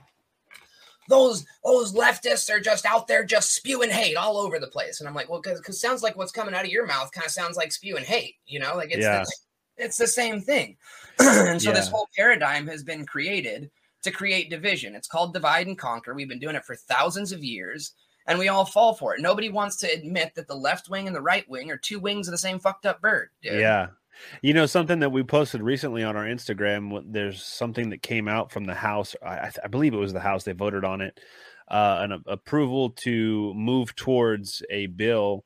"Those those leftists are just out there just spewing hate all over the place," and I'm like, "Well, because sounds like what's coming out of your mouth kind of sounds like spewing hate, you know? Like it's Yeah. the, it's the same thing." and so this whole paradigm has been created to create division. It's called divide and conquer. We've been doing it for thousands of years and we all fall for it. Nobody wants to admit that the left wing and the right wing are two wings of the same fucked up bird. Dude. Yeah. You know, something that we posted recently on our Instagram, there's something that came out from the House. I, I believe it was the House. They voted on it. Uh, an a- approval to move towards a bill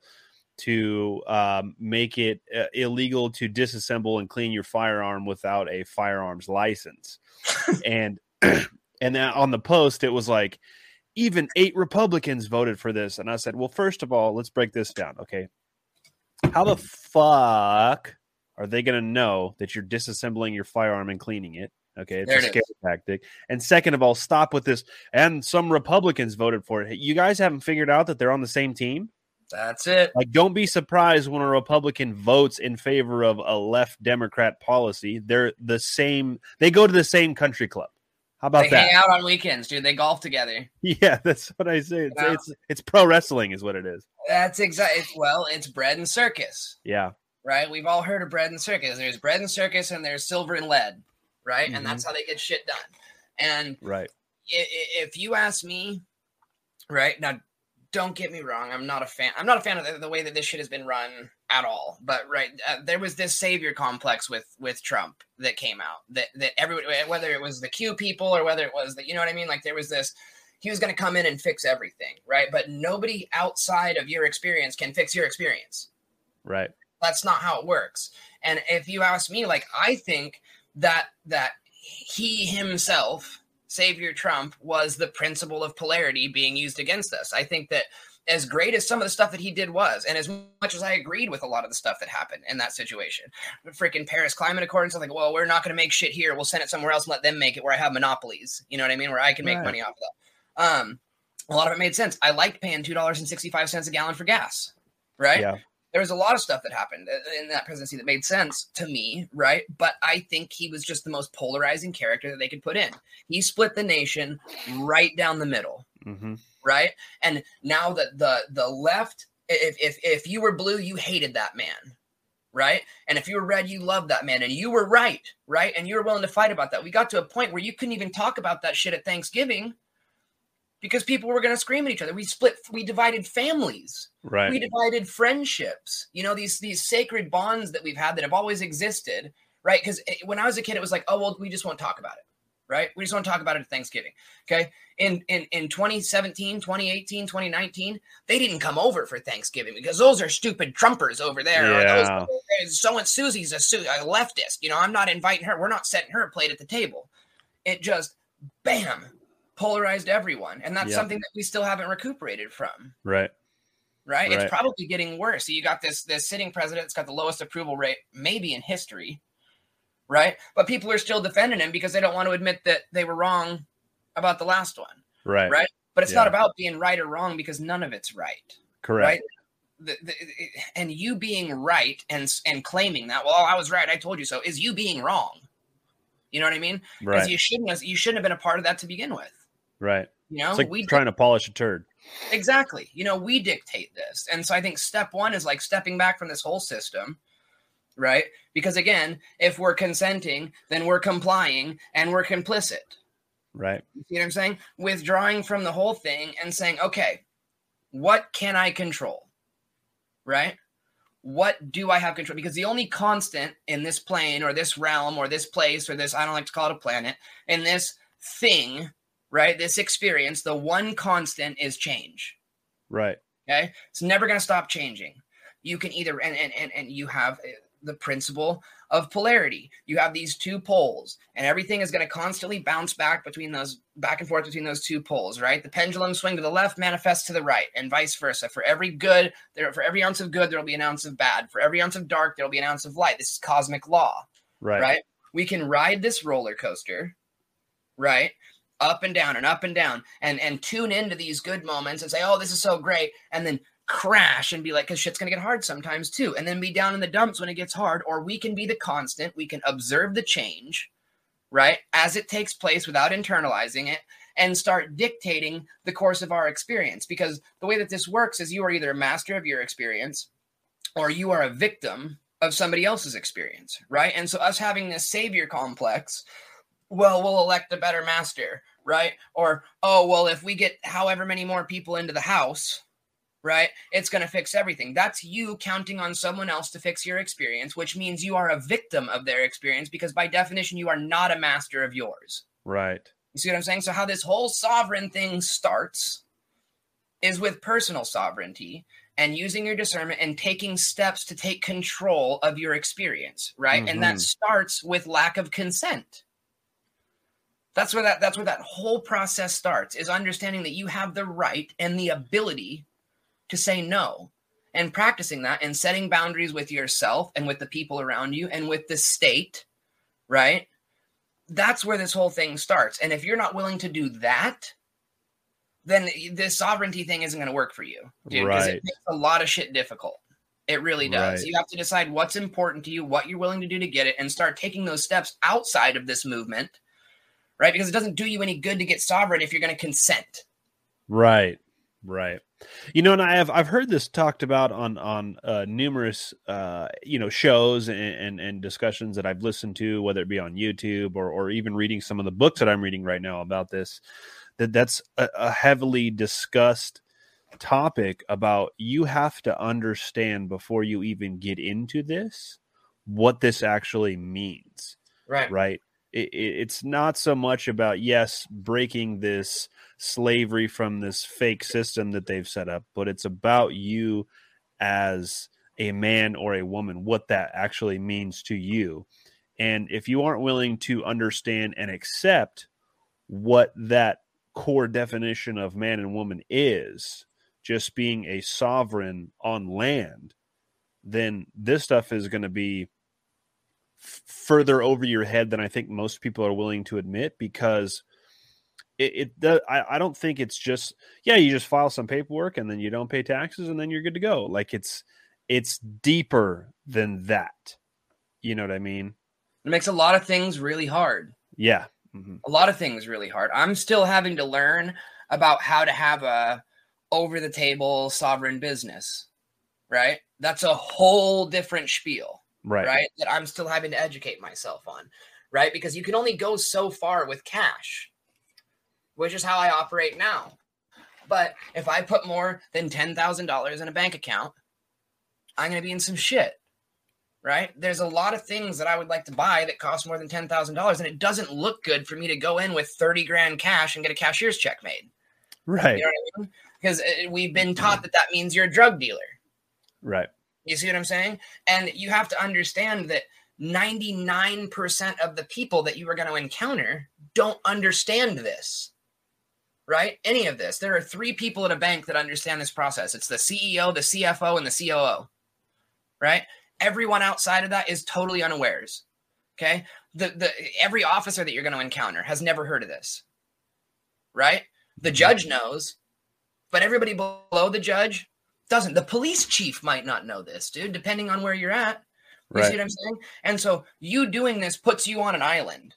to um, make it uh, illegal to disassemble and clean your firearm without a firearms license. and and on the post, it was like, even eight Republicans voted for this. And I said, well, first of all, let's break this down. Okay. How the fuck are they going to know that you're disassembling your firearm and cleaning it? Okay. It's There a it scare tactic. And second of all, stop with this. And some Republicans voted for it. You guys haven't figured out that they're on the same team? That's it. Like, don't be surprised when a Republican votes in favor of a left Democrat policy. They're the same, they go to the same country club. How about They that? hang out on weekends, dude. They golf together. Yeah, that's what I say. It's, Yeah. it's it's pro wrestling, is what it is. That's exactly well, it's bread and circus, Yeah, right? We've all heard of bread and circus. There's bread and circus and there's silver and lead, right? Mhm. And that's how they get shit done. And right. if you ask me, right now, don't get me wrong. I'm not a fan. I'm not a fan of the, the way that this shit has been run at all. But right, uh, there was this savior complex with with Trump that came out. That that everybody, whether it was the Q people or whether it was the, you know what I mean. Like there was this. He was going to come in and fix everything, right? But nobody outside of your experience can fix your experience Right. that's not how it works and if you ask me like i think that that he himself savior trump was the principle of polarity being used against us. I think that as great as some of the stuff that he did was and as much as i agreed with a lot of the stuff that happened in that situation the freaking paris climate accord and stuff like well we're not going to make shit here. We'll send it somewhere else and let them make it where i have monopolies you know what i mean? Where i can make Right. money off of that. Um a lot of it made sense. I liked paying $2.65 a gallon for gas right? Yeah. There was a lot of stuff that happened in that presidency that made sense to me, right? But I think he was just the most polarizing character that they could put in. He split the nation right down the middle, hmm right? And now that the the left, if if if you were blue, you hated that man, right? And if you were red, you loved that man and you were right, right? And you were willing to fight about that. We got to a point where you couldn't even talk about that shit at Thanksgiving because people were going to scream at each other. We split, we divided families. Right. We divided friendships. You know, these these sacred bonds that we've had that have always existed, right? Because eh, when I was a kid, it was like, oh well, we just won't talk about it, right? We just want to talk about it at Thanksgiving. Okay. In in in 2017, 2018, 2019, they didn't come over for Thanksgiving because those are stupid Trumpers over there. Yeah. so and Susie's a, Su- a leftist. You know, I'm not inviting her. We're not setting her a plate at the table. It just bam polarized everyone, and that's something that we still haven't recuperated from Right. right? Right. It's probably getting worse. So you got this this sitting president that's got the lowest approval rate maybe in history, right? But people are still defending him because they don't want to admit that they were wrong about the last one, Right. right? But it's Yeah. not about being right or wrong because none of it's right, Correct. right? The, the, and you being right and and claiming that, well, I was right, I told you so, is you being wrong. You know what I mean? Because Right. you shouldn't have, you shouldn't have been a part of that to begin with. Right. You know, It's like we trying to polish a turd. Exactly. You know, we dictate this. And so I think step one is like stepping back from this whole system, right? Because again, if we're consenting, then we're complying and we're complicit. Right. You see what I'm saying? Withdrawing from the whole thing and saying, okay, what can I control? Right? What do I have control? Because the only constant in this plane or this realm or this place or this, I don't like to call it a planet, in this thing, right? This experience, the one constant is change. Right. Okay. It's never going to stop changing. You can either, and, and, and, and you have uh, the principle of polarity. You have these two poles, and everything is going to constantly bounce back between those, back and forth between those two poles, right? The pendulum swing to the left manifests to the right, and vice versa. For every good, there, for every ounce of good, there will be an ounce of bad. For every ounce of dark, there will be an ounce of light. This is cosmic law Right. right? We can ride this roller coaster, right? Up and down and up and down and and tune into these good moments and say, "Oh, this is so great." And then crash and be like, "Cuz shit's to get hard sometimes too." And then be down in the dumps when it gets hard or we can be the constant. We can observe the change, right? As it takes place without internalizing it and start dictating the course of our experience because the way that this works is you are either a master of your experience or you are a victim of somebody else's experience, right? And so us having this savior complex, well, we'll elect a better master, right? Or oh, well, if we get however many more people into the house, right, it's going to fix everything. That's you counting on someone else to fix your experience, which means you are a victim of their experience because by definition you are not a master of yours. Right. You see what I'm saying? So, how this whole sovereign thing starts is with personal sovereignty and using your discernment and taking steps to take control of your experience, right? And that Mhm. starts with lack of consent. That's where that that's where that whole process starts is understanding that you have the right and the ability to say no and practicing that and setting boundaries with yourself and with the people around you and with the state, right? that's where this whole thing starts. And if you're not willing to do that, then this sovereignty thing isn't going to work for you, dude. Because Right. it makes a lot of shit difficult. It really does. Right. You have to decide what's important to you, what you're willing to do to get it, and start taking those steps outside of this movement, right? Because it doesn't do you any good to get sovereign if you're going to consent. Right. Right. You know, and I have I've heard this talked about on on uh, numerous uh, you know shows and, and and discussions that I've listened to, whether it be on YouTube or or even reading some of the books that I'm reading right now about this. That that's a, a heavily discussed topic about you have to understand before you even get into this what this actually means Right. right it, it, it's not so much about yes breaking this slavery from this fake system that they've set up but it's about you as a man or a woman what that actually means to you. And if you aren't willing to understand and accept what that core definition of man and woman is just being a sovereign on land then this stuff is going to be further over your head than I think most people are willing to admit because it, it does, I, I don't think it's just yeah you just file some paperwork and then you don't pay taxes and then you're good to go like it's it's deeper than that you know what I mean It makes a lot of things really hard. yeah Mhm. a lot of things really hard. I'm still having to learn about how to have a over the table sovereign business, right? That's a whole different spiel. Right. right? That I'm still having to educate myself on, right? Because you can only go so far with cash, which is how I operate now. But if I put more than $10,000 in a bank account, I'm going to be in some shit, right? There's a lot of things that I would like to buy that cost more than $10,000, and it doesn't look good for me to go in with 30 grand cash and get a cashier's check made. Right. You know what I mean? Because uh, we've been taught that that means you're a drug dealer. Right. You see what I'm saying? And you have to understand that 99% of the people that you are going to encounter don't understand this, right? Any of this. There are three people at a bank that understand this process it's the CEO, the CFO, and the COO, right? Everyone outside of that is totally unawares. Okay. The, the every officer that you're going to encounter has never heard of this, right? The mm-hmm. judge knows, but everybody below the judge doesn't. The police chief might not know this, dude, depending on where you're at. You Right. see what I'm saying? And so you doing this puts you on an island,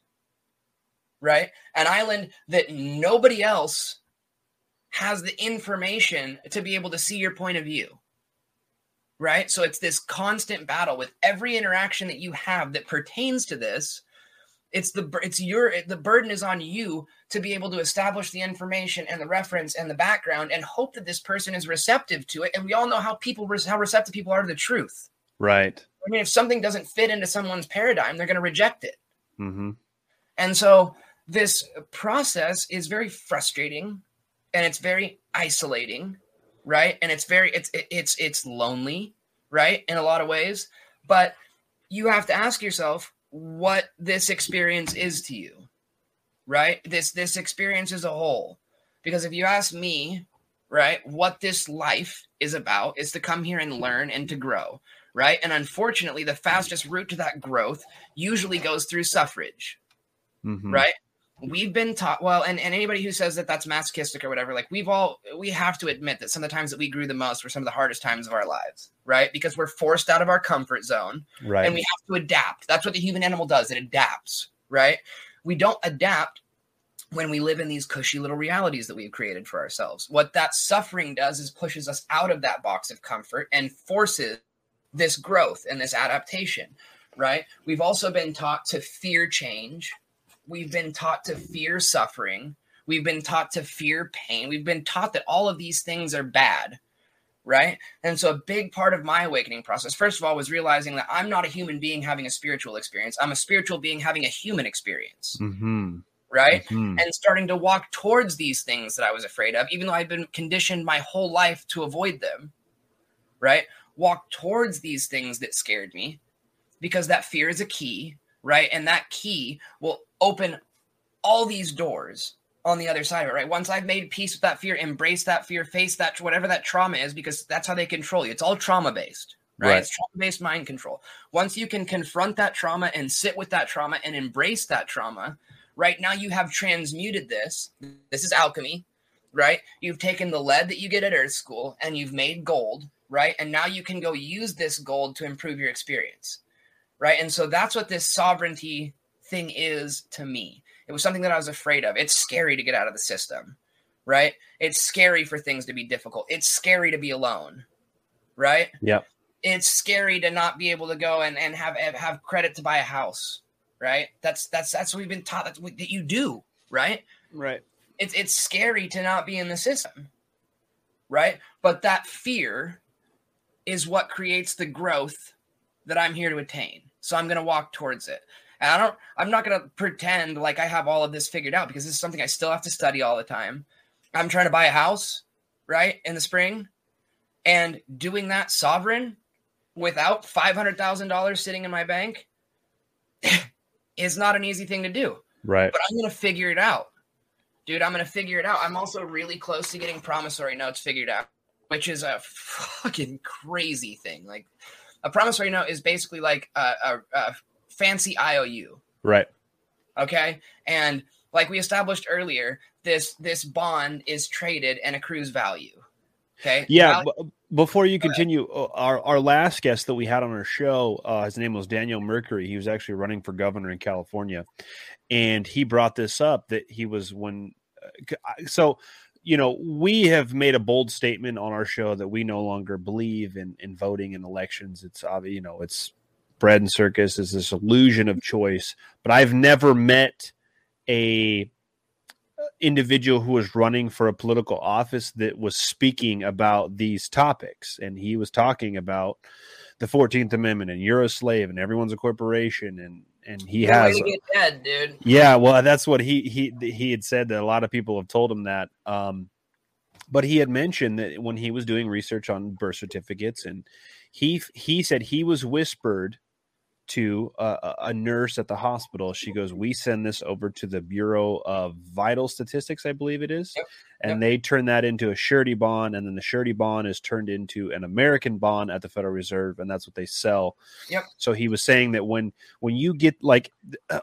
right? An island that nobody else has the information to be able to see your point of view. Right? So it's this constant battle with every interaction that you have that pertains to this. It's the it's your the burden is on you to be able to establish the information and the reference and the background and hope that this person is receptive to it. And we all know how people how receptive people are to the truth. Right. I mean, if something doesn't fit into someone's paradigm, they're going to reject it. Mm-hmm. And so this process is very frustrating and it's very isolating, right? And it's very it's it- it's it's lonely, right? In a lot of ways, but you have to ask yourself what this experience is to you. Right? This this experience as a whole. Because if you ask me, right, what this life is about is to come here and learn and to grow, right? And unfortunately, the fastest route to that growth usually goes through suffrage Mm-hmm. right we've been taught well and, and anybody who says that that's masochistic or whatever like we've all we have to admit that some of the times that we grew the most were some of the hardest times of our lives right? Because we're forced out of our comfort zone Right. and we have to adapt. That's what the human animal does. It adapts right? We don't adapt when we live in these cushy little realities that we've created for ourselves. What that suffering does is pushes us out of that box of comfort and forces this growth and this adaptation right? We've also been taught to fear change we've been taught to fear suffering we've been taught to fear pain we've been taught that all of these things are bad right and so a big part of my awakening process first of all was realizing that i'm not a human being having a spiritual experience i'm a spiritual being having a human experience mm-hmm. right Mhm. and starting to walk towards these things that I was afraid of, even though I'd been conditioned my whole life to avoid them, right? Walk towards these things that scared me because that fear is a key, right? And that key will open all these doors on the other side of it, right? Once I've made peace with that fear, embrace that fear, face that, whatever that trauma is, because that's how they control you. It's all trauma based. Right? Right. It's trauma based mind control. Once you can confront that trauma and sit with that trauma and embrace that trauma, right now you have transmuted this. This is alchemy, right? You've taken the lead that you get at Earth School and you've made gold, right? And now you can go use this gold to improve your experience, right? And so that's what this sovereignty thing is to me. It was something that I was afraid of. It's scary to get out of the system, right? It's scary for things to be difficult. It's scary to be alone, right? Yep. It's scary to not be able to go and, and have have credit to buy a house, right? That's that's that's what we've been taught that's what, that you do, right? Right. It's it's scary to not be in the system, right? But that fear is what creates the growth that I'm here to attain. So I'm going to walk towards it. And I don't I'm not going to pretend like I have all of this figured out because this is something I still have to study all the time. I'm trying to buy a house, right? In the spring and doing that sovereign without $500,000 sitting in my bank is not an easy thing to do Right. but I'm gonna figure it out, dude. I'm gonna figure it out. I'm also really close to getting promissory notes figured out, which is a fucking crazy thing. Like a promissory note is basically like a, a, a fancy IOU, Right. okay? And like we established earlier, this this bond is traded and accrues value. Okay. Yeah. Value- b- before you continue, uh, our our last guest that we had on our show, uh, his name was Daniel Mercuri. He was actually running for governor in California, and he brought this up that he was when. Uh, so, you know, we have made a bold statement on our show that we no longer believe in in voting in elections. It's obvious, you know, it's bread and circus is this illusion of choice. But I've never met a individual who was running for a political office that was speaking about these topics, and he was talking about the Fourteenth Amendment and you're a slave and everyone's a corporation and and he has dead, dude. yeah, well, that's what he he he had said that a lot of people have told him that. Um, but he had mentioned that when he was doing research on birth certificates, and he he said he was whispered to a, a- nurse at the hospital. She goes, "We send this over to the Bureau of Vital Statistics, I believe it is, Yep, and yep. they turn that into a surety bond, and then the surety bond is turned into an American bond at the Federal Reserve, and that's what they sell." Yep. So he was saying that when when you get like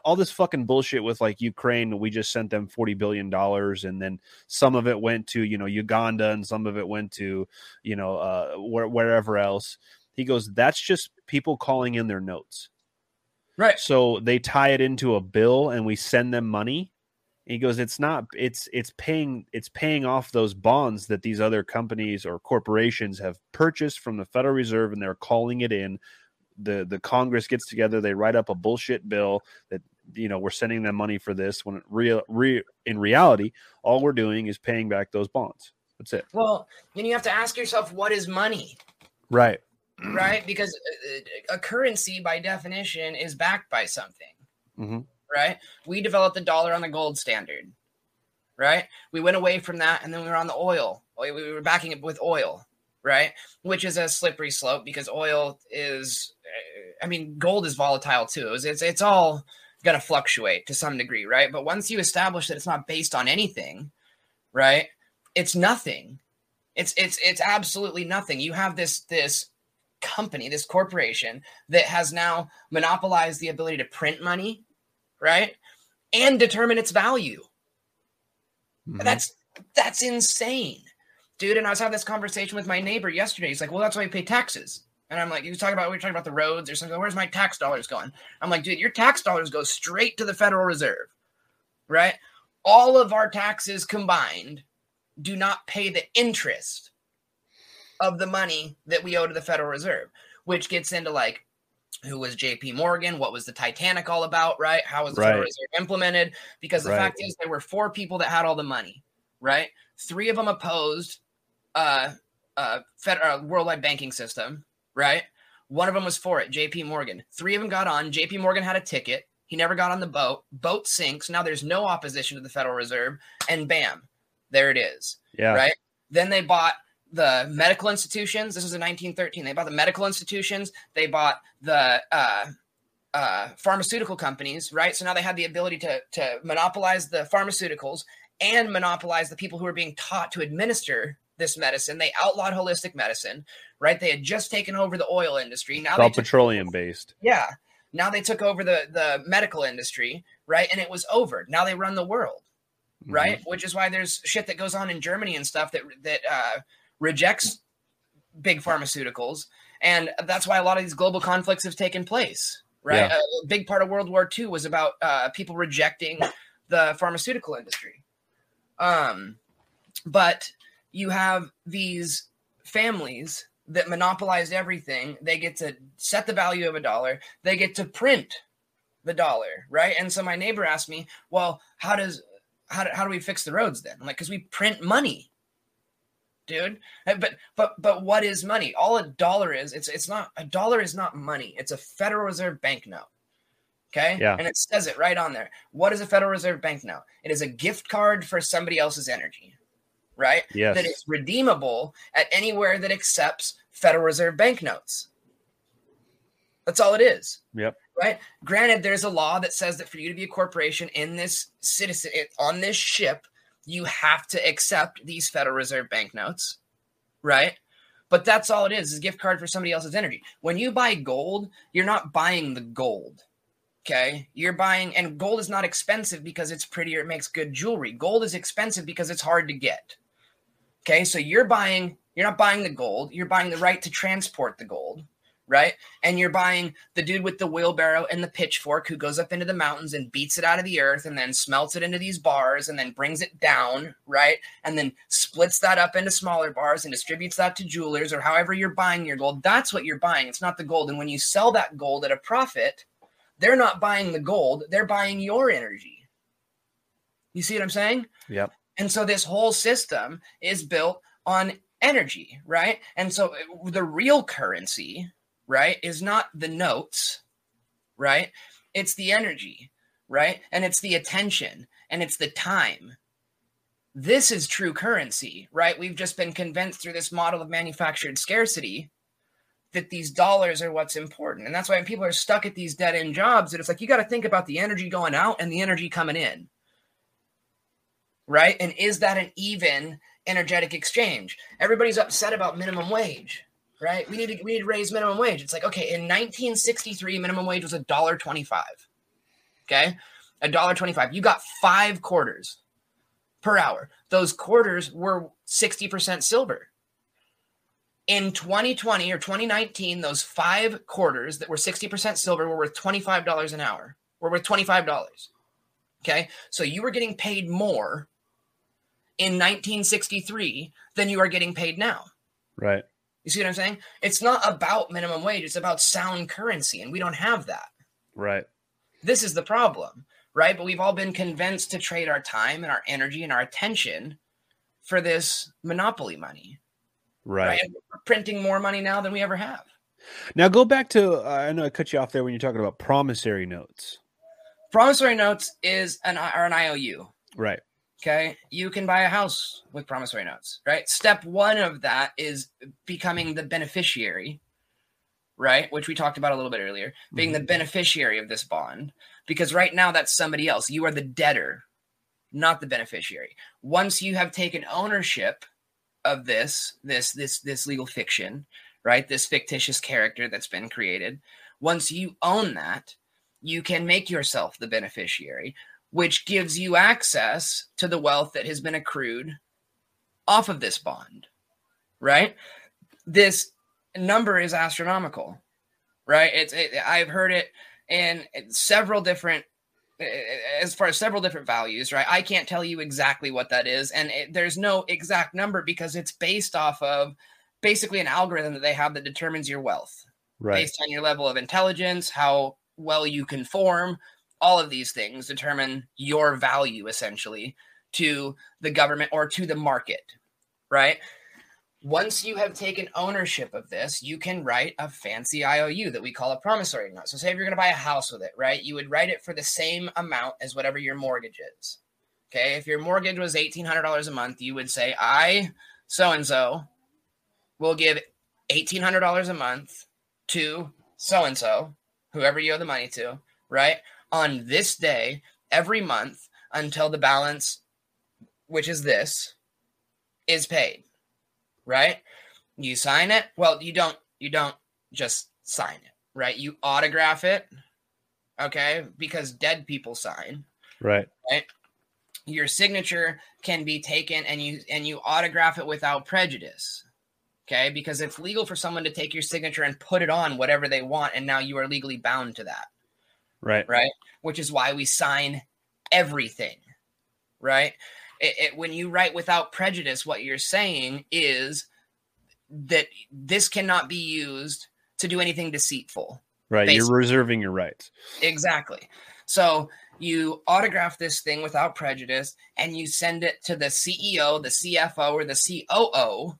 all this fucking bullshit with like Ukraine, we just sent them forty billion dollars, and then some of it went to you know Uganda, and some of it went to you know uh, where, wherever else. He goes, that's just people calling in their notes. Right. So they tie it into a bill, and we send them money. He goes, it's not. It's it's paying it's paying off those bonds that these other companies or corporations have purchased from the Federal Reserve, and they're calling it in the the Congress gets together, they write up a bullshit bill that you know we're sending them money for this. When real, re, in reality, all we're doing is paying back those bonds. That's it. Well, then you have to ask yourself, what is money? Right. Right? Because uh, a currency, by definition, is backed by something, Mhm. right? We developed the dollar on the gold standard, right? We went away from that, and then we were on the oil. We we were backing it with oil, right? Which is a slippery slope because oil is, uh, I mean, gold is volatile too. It's it's, it's all going to fluctuate to some degree, right? But once you establish that it's not based on anything, right? It's nothing. It's it's it's absolutely nothing. You have this this company, this corporation that has now monopolized the ability to print money, right? And determine its value. Mhm. That's that's insane. Dude, and I was having this conversation with my neighbor yesterday. He's like, "Well, that's why we pay taxes." And I'm like, "You talking about we were talking about the roads or something? Where's my tax dollars going?" I'm like, "Dude, your tax dollars go straight to the Federal Reserve, right? All of our taxes combined do not pay the interest of the money that we owe to the Federal Reserve, which gets into like who was JP Morgan, what was the Titanic all about, right? How was the Federal Reserve implemented? Because the Right. fact is there were four people that had all the money, right? Three of them opposed uh uh federal uh, worldwide banking system, right? One of them was for it, JP Morgan. Three of them got on. JP Morgan had a ticket. He never got on the boat. Boat sinks. Now there's no opposition to the Federal Reserve, and bam, there it is Yeah. right? Then they bought the medical institutions. This was in 1913. They bought the medical institutions. They bought the uh, uh, pharmaceutical companies, right? So now they had the ability to to monopolize the pharmaceuticals and monopolize the people who were being taught to administer this medicine. They outlawed holistic medicine, right? They had just taken over the oil industry. Now all took petroleum based. yeah. Now they took over the the medical industry, right? And it was over. Now they run the world, Mm-hmm. right? Which is why there's shit that goes on in Germany and stuff that that uh, rejects big pharmaceuticals, and that's why a lot of these global conflicts have taken place, right? Yeah. A big part of World War II was about uh, people rejecting the pharmaceutical industry. Um, but you have these families that monopolized everything. They get to set the value of a dollar. They get to print the dollar, right? And so my neighbor asked me, "Well, how does how do, how do we fix the roads then?" I'm like, "Cuz we print money." Dude, but but but what is money? All a dollar is, it's it's not a dollar is not money. It's a Federal Reserve banknote. Okay? Yeah. And it says it right on there. What is a Federal Reserve banknote? It is a gift card for somebody else's energy. Right? Yes. that is redeemable at anywhere that accepts Federal Reserve banknotes. That's all it is, Yep. right? Granted, there's a law that says that for you to be a corporation in this citizen it- on this ship, you have to accept these Federal Reserve banknotes, right? But that's all it is, is a gift card for somebody else's energy. When you buy gold, you're not buying the gold. Okay. You're buying, and gold is not expensive because it's prettier, it makes good jewelry. Gold is expensive because it's hard to get. Okay, so you're buying, you're not buying the gold, you're buying the right to transport the gold, right? And you're buying the dude with the wheelbarrow and the pitchfork who goes up into the mountains and beats it out of the earth and then smelts it into these bars and then brings it down, right? And then splits that up into smaller bars and distributes that to jewelers or however you're buying your gold. That's what you're buying. It's not the gold. And when you sell that gold at a profit, they're not buying the gold, they're buying your energy. You see what I'm saying? Yep. And so this whole system is built on energy, right? And so the real currency, right, is not the notes, right? It's the energy, right? And it's the attention and it's the time. This is true currency, right? We've just been convinced through this model of manufactured scarcity that these dollars are what's important. And that's why people are stuck at these dead end jobs, that it's like you got to think about the energy going out and the energy coming in. Right? And is that an even energetic exchange? Everybody's upset about minimum wage, right? We need to we need to raise minimum wage. It's like, okay, in 1963, minimum wage was a dollar twenty-five. Okay, a dollar twenty-five. You got five quarters per hour. Those quarters were 60% silver. In 2020 or 2019, those five quarters that were 60% silver were worth $25 an hour. Were worth $25. Okay. So you were getting paid more in 1963 than you are getting paid now. Right. You see what I'm saying? It's not about minimum wage, it's about sound currency, and we don't have that. Right. This is the problem, right? But we've all been convinced to trade our time and our energy and our attention for this monopoly money, Right. right? We're printing more money now than we ever have. Now go back to uh, I know I cut you off there when you're talking about promissory notes. Promissory notes is an or an IOU. Right. Okay. You can buy a house with promissory notes, right? Step one of that is becoming the beneficiary, right? Which we talked about a little bit earlier, being the mm-hmm. beneficiary of this bond. Because right now that's somebody else. You are the debtor, not the beneficiary. Once you have taken ownership of this, this, this, this legal fiction, right? This fictitious character that's been created. Once you own that, you can make yourself the beneficiary which gives you access to the wealth that has been accrued off of this bond, right? This number is astronomical, right? It's it, I've heard it in several different as far as several different values, right? I can't tell you exactly what that is, and it, there's no exact number because it's based off of basically an algorithm that they have that determines your wealth Right. based on your level of intelligence, how well you conform, all of these things determine your value essentially to the government or to the market, right? Once you have taken ownership of this, you can write a fancy IOU that we call a promissory note. So, say if you're going to buy a house with it, right? You would write it for the same amount as whatever your mortgage is. Okay. If your mortgage was $1,800 a month, you would say, I, so and so, will give $1,800 a month to so and so, whoever you owe the money to, right? On this day every month until the balance, which is this, is paid, right? You sign it. Well, you don't, you don't just sign it, right? You autograph it, okay? Because dead people sign Right. Right? Your signature can be taken and you and you autograph it without prejudice okay because it's legal for someone to take your signature and put it on whatever they want and now you are legally bound to that Right. right which is why we sign everything right it, it- when you write without prejudice what you're saying is that this cannot be used to do anything deceitful Right. You're reserving your rights. Exactly. So you autograph this thing without prejudice and you send it to the CEO, the CFO, or the COO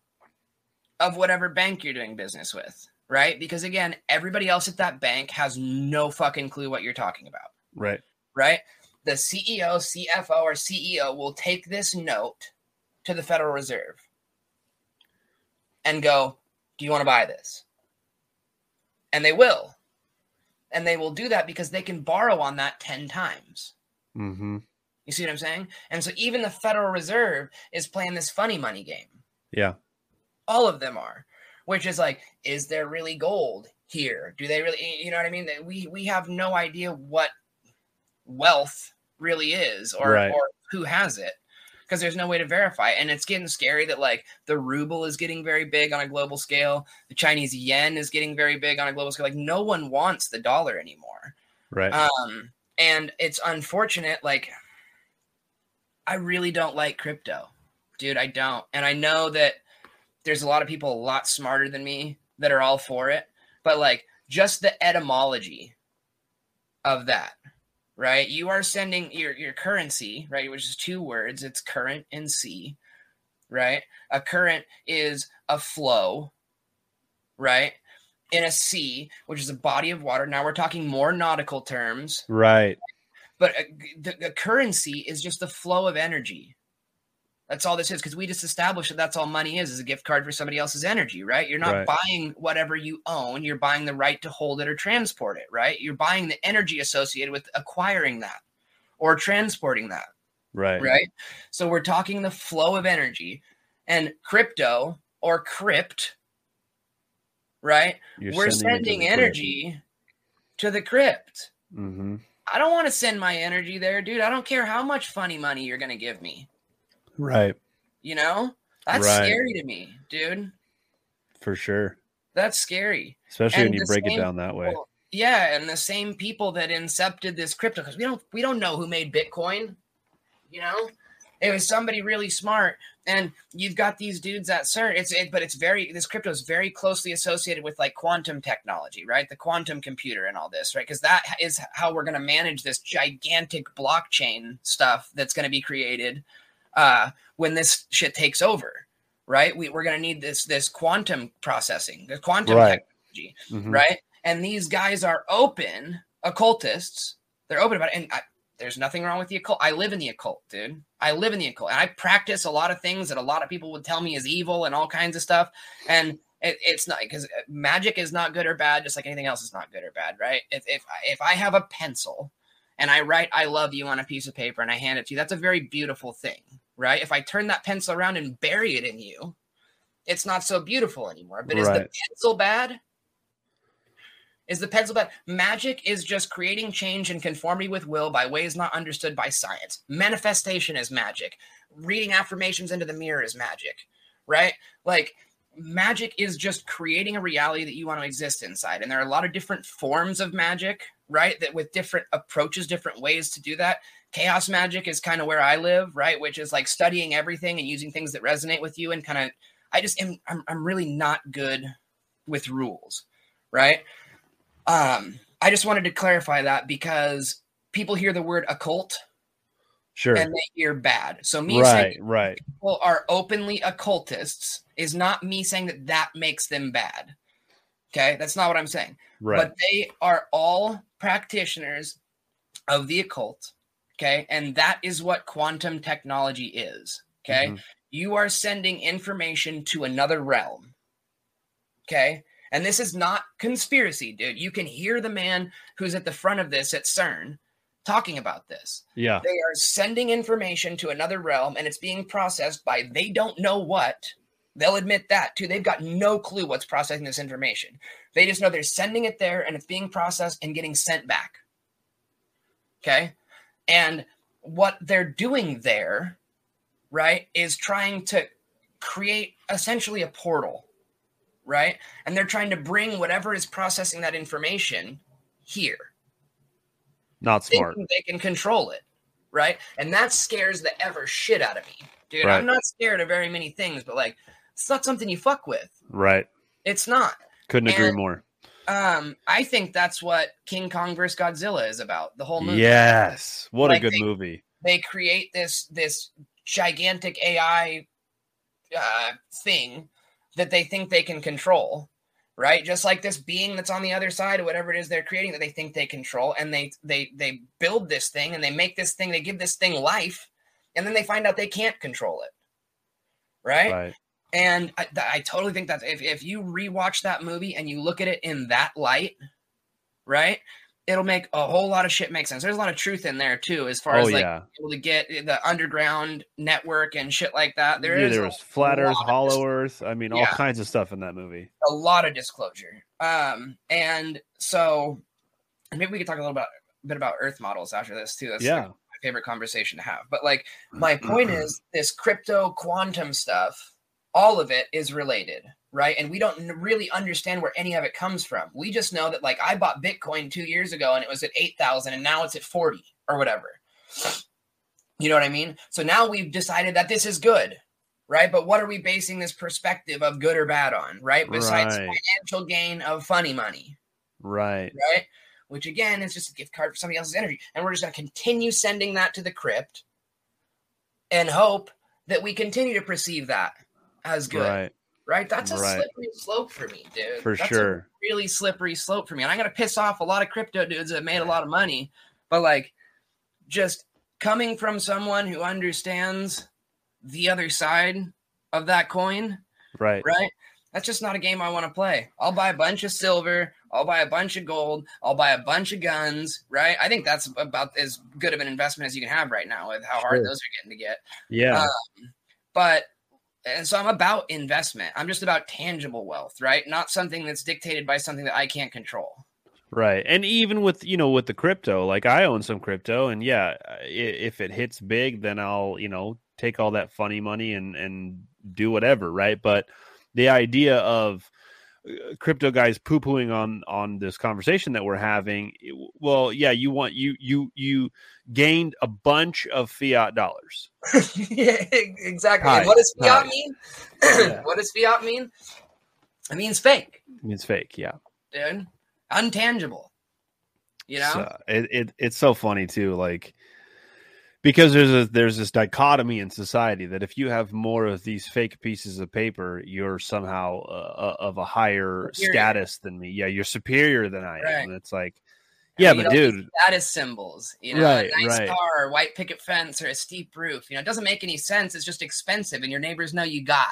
of whatever bank you're doing business with, right? Because again, everybody else at that bank has no fucking clue what you're talking about, Right. right? The CEO, CFO, or CEO will take this note to the Federal Reserve and go, Do you want to buy this? And they will and they will do that because they can borrow on that 10 times. Mm-hmm. You see what I'm saying? And so even the Federal Reserve is playing this funny money game. Yeah. All of them are, which is like, is there really gold here? Do they really, you know what I mean? That We we have no idea what wealth really is or Right. or who has it. because there's no way to verify. And it's getting scary that like the ruble is getting very big on a global scale. The Chinese yen is getting very big on a global scale. Like no one wants the dollar anymore. Right. Um, and it's unfortunate. Like, I really don't like crypto, dude. I don't. And I know that there's a lot of people a lot smarter than me that are all for it. But like, just the etymology of that, right? You are sending your your currency, right, which is two words. It's current and sea, right? A current is a flow, right? In a sea, which is a body of water. Now we're talking more nautical terms, right. but uh, a, the, the currency is just the flow of energy. That's all this is because we just established that that's all money is is a gift card for somebody else's energy, right? You're not Right. buying whatever you own, you're buying the right to hold it or transport it, right? You're buying the energy associated with acquiring that or transporting that, Right. right? So we're talking the flow of energy and crypto or crypt, right? You're we're sending it to sending the crypt. energy to the crypt. Mhm. I don't want to send my energy there, dude. I don't care how much funny money you're going to give me. Right. You know, that's Right. scary to me, dude. For sure. That's scary. Especially And when you break it down that way. Yeah, and the same people that incepted this crypto because we don't we don't know who made Bitcoin. You know, it was somebody really smart, and you've got these dudes at CERN. It's it, but it's very this crypto is very closely associated with like quantum technology, right? The quantum computer and all this, right? Because that is how we're going to manage this gigantic blockchain stuff that's going to be created uh, when this shit takes over, right? We, we're going to need this this quantum processing, the quantum Right. technology Mhm. right? And these guys are open occultists. They're open about it. And I, there's nothing wrong with the occult. I live in the occult, dude. I live in the occult. And I practice a lot of things that a lot of people would tell me is evil and all kinds of stuff. And it, it's not because magic is not good or bad, just like anything else is not good or bad, right? If, if, if I have a pencil and I write I love you on a piece of paper and I hand it to you, that's a very beautiful thing, right? If I turn that pencil around and bury it in you, it's not so beautiful anymore. But is the pencil bad? Is the pencil bad? Magic is just creating change and conformity with will by ways not understood by science. Manifestation is magic. Reading affirmations into the mirror is magic, right? Like magic is just creating a reality that you want to exist inside. And there are a lot of different forms of magic, right? That with different approaches, different ways to do that. Chaos magic is kind of where I live, right? Which is like studying everything and using things that resonate with you and kind of I just am I'm, I'm really not good with rules, right? Um, I just wanted to clarify that because people hear the word occult Sure. and they hear bad. So me saying Right. Right. people are openly occultists is not me saying that that makes them bad. Okay, that's not what I'm saying. Right. But they are all practitioners of the occult. Okay, and that is what quantum technology is. Okay, Mhm. you are sending information to another realm. Okay. And this is not conspiracy, dude. You can hear the man who's at the front of this at CERN talking about this. Yeah. They are sending information to another realm and it's being processed by they don't know what. They'll admit that too. They've got no clue what's processing this information. They just know they're sending it there and it's being processed and getting sent back. Okay. And what they're doing there, right, is trying to create essentially a portal, right? And they're trying to bring whatever is processing that information here Not smart. they can control it, right? And that scares the ever shit out of me, dude. Right. I'm not scared of very many things, but like, it's not something you fuck with. Right. It's not. Couldn't agree more. Um, I think that's what King Kong vs. Godzilla is about. The whole movie. Yes. What Like a good they- movie. They create this this gigantic AI uh, thing that they think they can control, right? Just like this being that's on the other side of whatever it is they're creating that they think they control, and they they they build this thing and they make this thing, they give this thing life, and then they find out they can't control it, right? Right. And I, I totally think that if, if you rewatch that movie and you look at it in that light, right, it'll make a whole lot of shit make sense. There's a lot of truth in there too, as far Oh as like yeah. able to get the underground network and shit like that. There yeah, is there was flat Earth, hollow Earth. I mean, all Yeah. kinds of stuff in that movie. a lot of disclosure. Um, and so maybe we could talk a little bit, bit about Earth models after this too. That's Yeah. my favorite conversation to have. But like my point is this crypto quantum stuff, all of it is related, right? And we don't really understand where any of it comes from. We just know that like I bought Bitcoin 2 years ago and it was at 8,000 and now it's at 40 or whatever. You know what I mean? So now we've decided that this is good, right? But what are we basing this perspective of good or bad on, right? Besides Right. financial gain of funny money Right. right? Which again is just a gift card for somebody else's energy. And we're just going to continue sending that to the crypt and hope that we continue to perceive that as good, right? Right. That's a Right. slippery slope for me, dude. For That's a sure. really slippery slope for me. And I'm going to piss off a lot of crypto dudes that made a lot of money, but like just coming from someone who understands the other side of that coin Right. right? That's just not a game I want to play. I'll buy a bunch of silver. I'll buy a bunch of gold. I'll buy a bunch of guns, right? I think that's about as good of an investment as you can have right now with how hard Sure. those are getting to get. Yeah. Um, but and so I'm about investment. I'm just about tangible wealth, right? Not something that's dictated by something that I can't control. Right. And even with, you know, with the crypto, like I own some crypto and yeah, if it hits big, then I'll, you know, take all that funny money and and do whatever, right? But the idea of crypto guys poo-pooing on on this conversation that we're having, well, yeah, you want you you you gained a bunch of fiat dollars. yeah, exactly. Hi, what does fiat hi. mean? Yeah. what does fiat mean? It means fake, It's fake, yeah. dude. Untangible. You know? So, it, it it's so funny too, like because there's a there's this dichotomy in society that if you have more of these fake pieces of paper, you're somehow uh, of a higher Superior. status than me. Yeah, you're superior than I am. And it's like, yeah, we but dude, status symbols, you know, Right, a nice right. car, white picket fence, or a steep roof. You know, it doesn't make any sense. It's just expensive, and your neighbors know you got.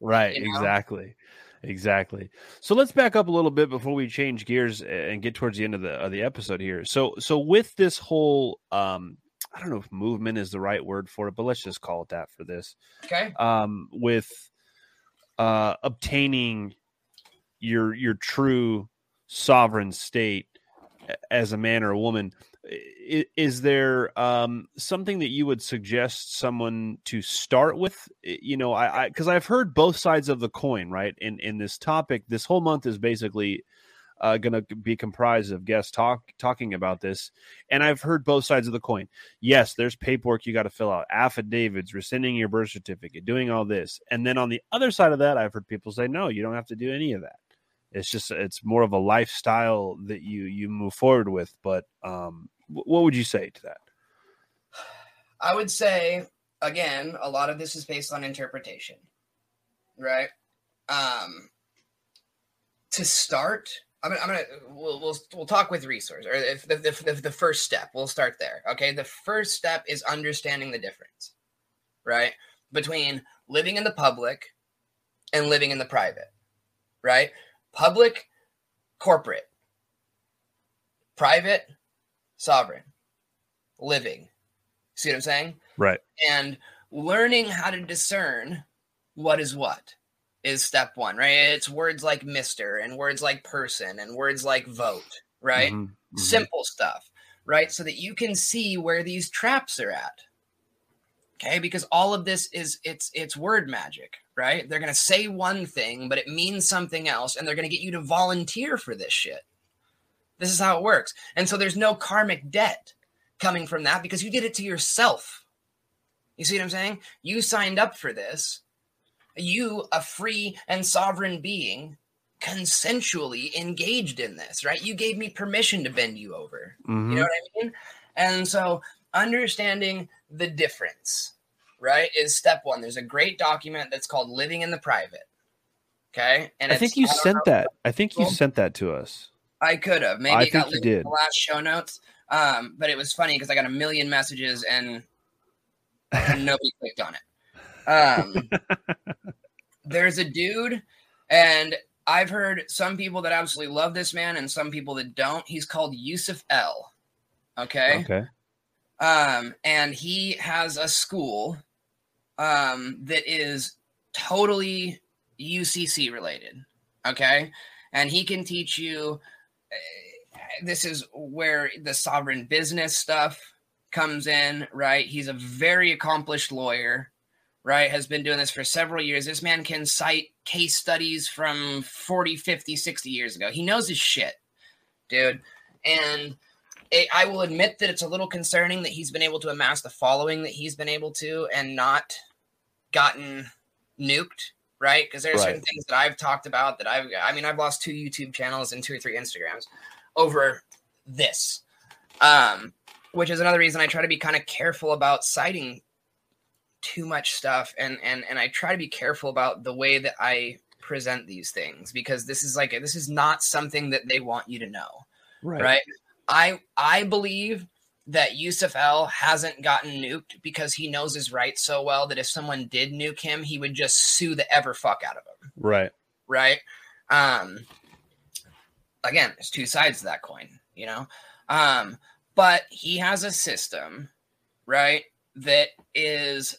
right? you know? Exactly, exactly. So let's back up a little bit before we change gears and get towards the end of the of the episode here. So so with this whole um. I don't know if movement is the right word for it, but let's just call it that for this. Okay. um, with uh, obtaining your your true sovereign state as a man or a woman. i- Is there um, something that you would suggest someone to start with? You know, I because I've heard both sides of the coin, right? In in this topic, this whole month is basically uh, going to be comprised of guests talk talking about this, and I've heard both sides of the coin yes, there's paperwork you got to fill out, affidavits, rescinding your birth certificate, doing all this. And then on the other side of that, I've heard people say, no, you don't have to do any of that. It's just it's more of a lifestyle that you you move forward with. But um, what would you say to that? I would say again, a lot of this is based on interpretation, right? Um, to start, I'm gonna, I'm gonna we'll, we'll we'll talk with resource or if the, the, the, the first step. We'll start there. Okay, the first step is understanding the difference, right, between living in the public and living in the private, right? Public, corporate, private, sovereign, living. See what I'm saying? Right. and learning how to discern what is what is step one, right? It's words like Mister and words like person and words like vote, right? Mhm, mhm. Simple stuff, right? So that you can see where these traps are at. Okay, because all of this is it's it's word magic, right? They're gonna say one thing, but it means something else, and they're gonna get you to volunteer for this shit. This is how it works. And so there's no karmic debt coming from that because you did it to yourself. You see what I'm saying? You signed up for this. You, a free and sovereign being, consensually engaged in this, right? You gave me permission to bend you over. Mhm. You know what I mean? And so understanding the difference, right, is step one. There's a great document that's called Living in the Private. Okay. And I think you don't sent know- that. I think you sent that to us. I could have. Maybe I it got you did. the last show notes. Um, but it was funny because I got a million messages and nobody clicked on it. Um, there's a dude, and I've heard some people that absolutely love this man and some people that don't. He's called Yusuf L. Okay. Okay. Um, and he has a school um, that is totally UCC related. Okay. And he can teach you. uh, This is where the sovereign business stuff comes in, right? He's a very accomplished lawyer, right? Has been doing this for several years. This man can cite case studies from 40, 50, 60 years ago. He knows his shit, dude. And it, I will admit that it's a little concerning that he's been able to amass the following that he's been able to and not gotten nuked, right? Because there are certain things that I've talked about that I've, I mean, I've lost two YouTube channels and two or three Instagrams over this, um, which is another reason I try to be kind of careful about citing too much stuff and and and I try to be careful about the way that I present these things because this is like this is not something that they want you to know right. right? I I believe that Yusuf L hasn't gotten nuked because he knows his rights so well that if someone did nuke him, he would just sue the ever fuck out of him. Right. Right. Um again, there's two sides to that coin, you know. Um, but he has a system, right, that is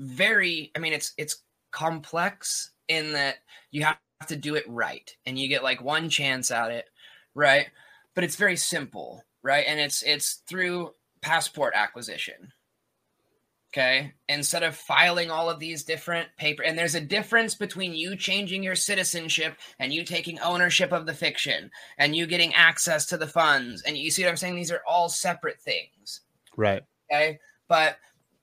very I mean it's it's complex in that you have to do it right and you get like one chance at it, right? But it's very simple, right? And it's it's through passport acquisition. Okay. Instead of filing all of these different paper, and there's a difference between you changing your citizenship and you taking ownership of the fiction and you getting access to the funds. And you see what I'm saying? These are all separate things. Right. Okay. But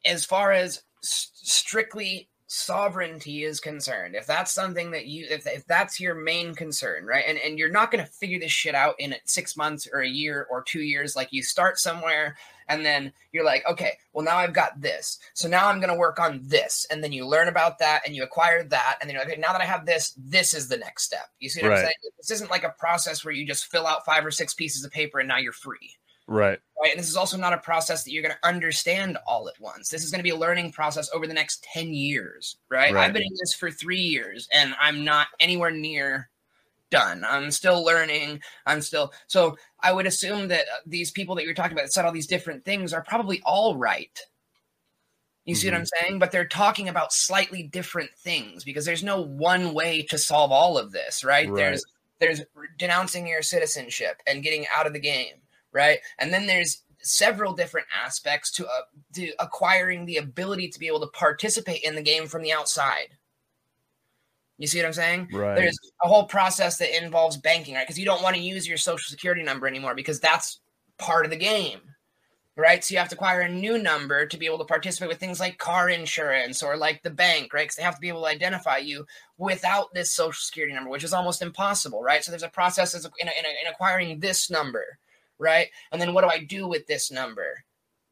as far as strictly sovereignty is concerned, if that's something that you, if, if that's your main concern, right? And, and you're not going to figure this shit out in six months or a year or two years. Like you start somewhere and then you're like, okay, well, now I've got this. So now I'm going to work on this. And then you learn about that and you acquire that. And then you're like, okay, now that I have this, this is the next step. You see what Right. I'm saying? This isn't like a process where you just fill out five or six pieces of paper and now you're free Right. right? And this is also not a process that you're going to understand all at once. This is going to be a learning process over the next 10 years, right? Right. I've been in this for three years and I'm not anywhere near done. I'm still learning. I'm still, so I would assume that uh, these people that you're talking about that said all these different things are probably all right. You see what I'm saying? But they're talking about slightly different things because there's no one way to solve all of this, right? Right. There's there's denouncing your citizenship and getting out of the game, right? And then there's several different aspects to uh, to acquiring the ability to be able to participate in the game from the outside. You see what I'm saying? Right. There's a whole process that involves banking, right? Because you don't want to use your social security number anymore because that's part of the game, right? So you have to acquire a new number to be able to participate with things like car insurance or like the bank, right? Because they have to be able to identify you without this social security number, which is almost impossible, right? So there's a process in, in, in acquiring this number, right? And then what do I do with this number?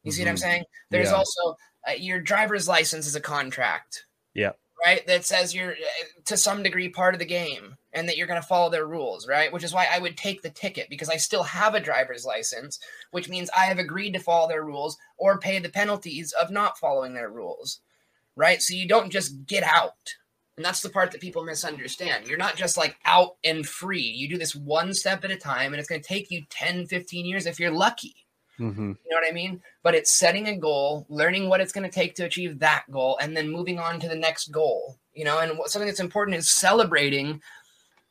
You see what I'm Mhm. saying? There's Yeah. also uh, your driver's license is a contract Yeah. right? That says you're uh, to some degree part of the game and that you're going to follow their rules, right? Which is why I would take the ticket because I still have a driver's license, which means I have agreed to follow their rules or pay the penalties of not following their rules, right? So you don't just get out. And that's the part that people misunderstand. You're not just like out and free. You do this one step at a time and it's going to take you 10, 15 years if you're lucky. Mm-hmm. You know what I mean? But it's setting a goal, learning what it's going to take to achieve that goal, and then moving on to the next goal. You know, and what, something that's important is celebrating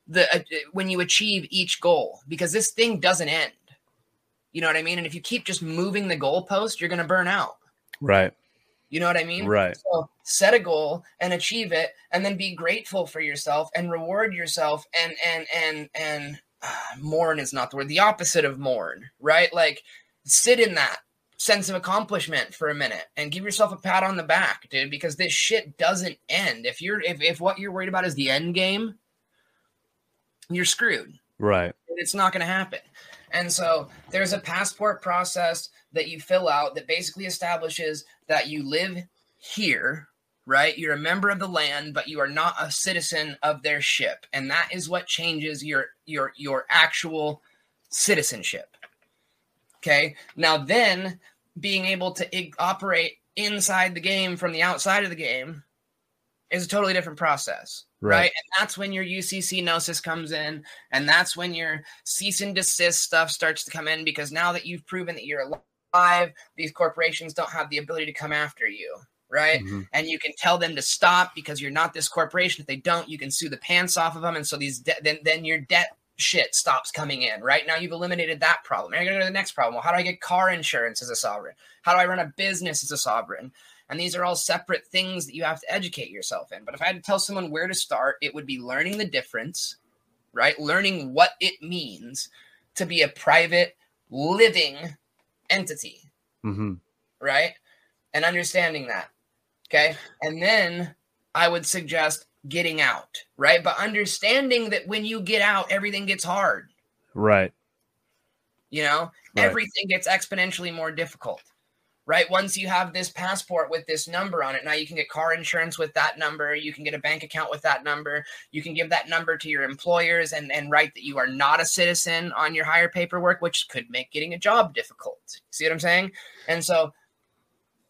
the uh, when you achieve each goal because this thing doesn't end. You know what I mean? And if you keep just moving the goalpost, you're going to burn out. Right. You know what I mean? Right. So set a goal and achieve it, and then be grateful for yourself and reward yourself. And and and and uh, mourn is not the word. The opposite of mourn, right? Like sit in that sense of accomplishment for a minute and give yourself a pat on the back, dude. Because this shit doesn't end. If you're if if what you're worried about is the end game, you're screwed Right. it's not going to happen. And so there's a passport process that you fill out that basically establishes that you live here, right? You're a member of the land, but you are not a citizen of their ship. And that is what changes your your your actual citizenship. Okay? Now then being able to operate inside the game from the outside of the game is a totally different process Right. right? And that's when your UCC gnosis comes in, and that's when your cease and desist stuff starts to come in because now that you've proven that you're these corporations don't have the ability to come after you, right? Mhm. And you can tell them to stop because you're not this corporation. If they don't, you can sue the pants off of them, and so these de- then then your debt shit stops coming in. Right now, you've eliminated that problem. Now you're going to go to the next problem. Well, how do I get car insurance as a sovereign? How do I run a business as a sovereign? And these are all separate things that you have to educate yourself in. But if I had to tell someone where to start, it would be learning the difference, right? Learning what it means to be a private living entity, hmm right? And understanding that. Okay. And then I would suggest getting out, right? But understanding that when you get out, everything gets hard. Right. You know, Right. everything gets exponentially more difficult, right? Once you have this passport with this number on it, now you can get car insurance with that number. You can get a bank account with that number. You can give that number to your employers and, and write that you are not a citizen on your hire paperwork, which could make getting a job difficult. See what I'm saying? And so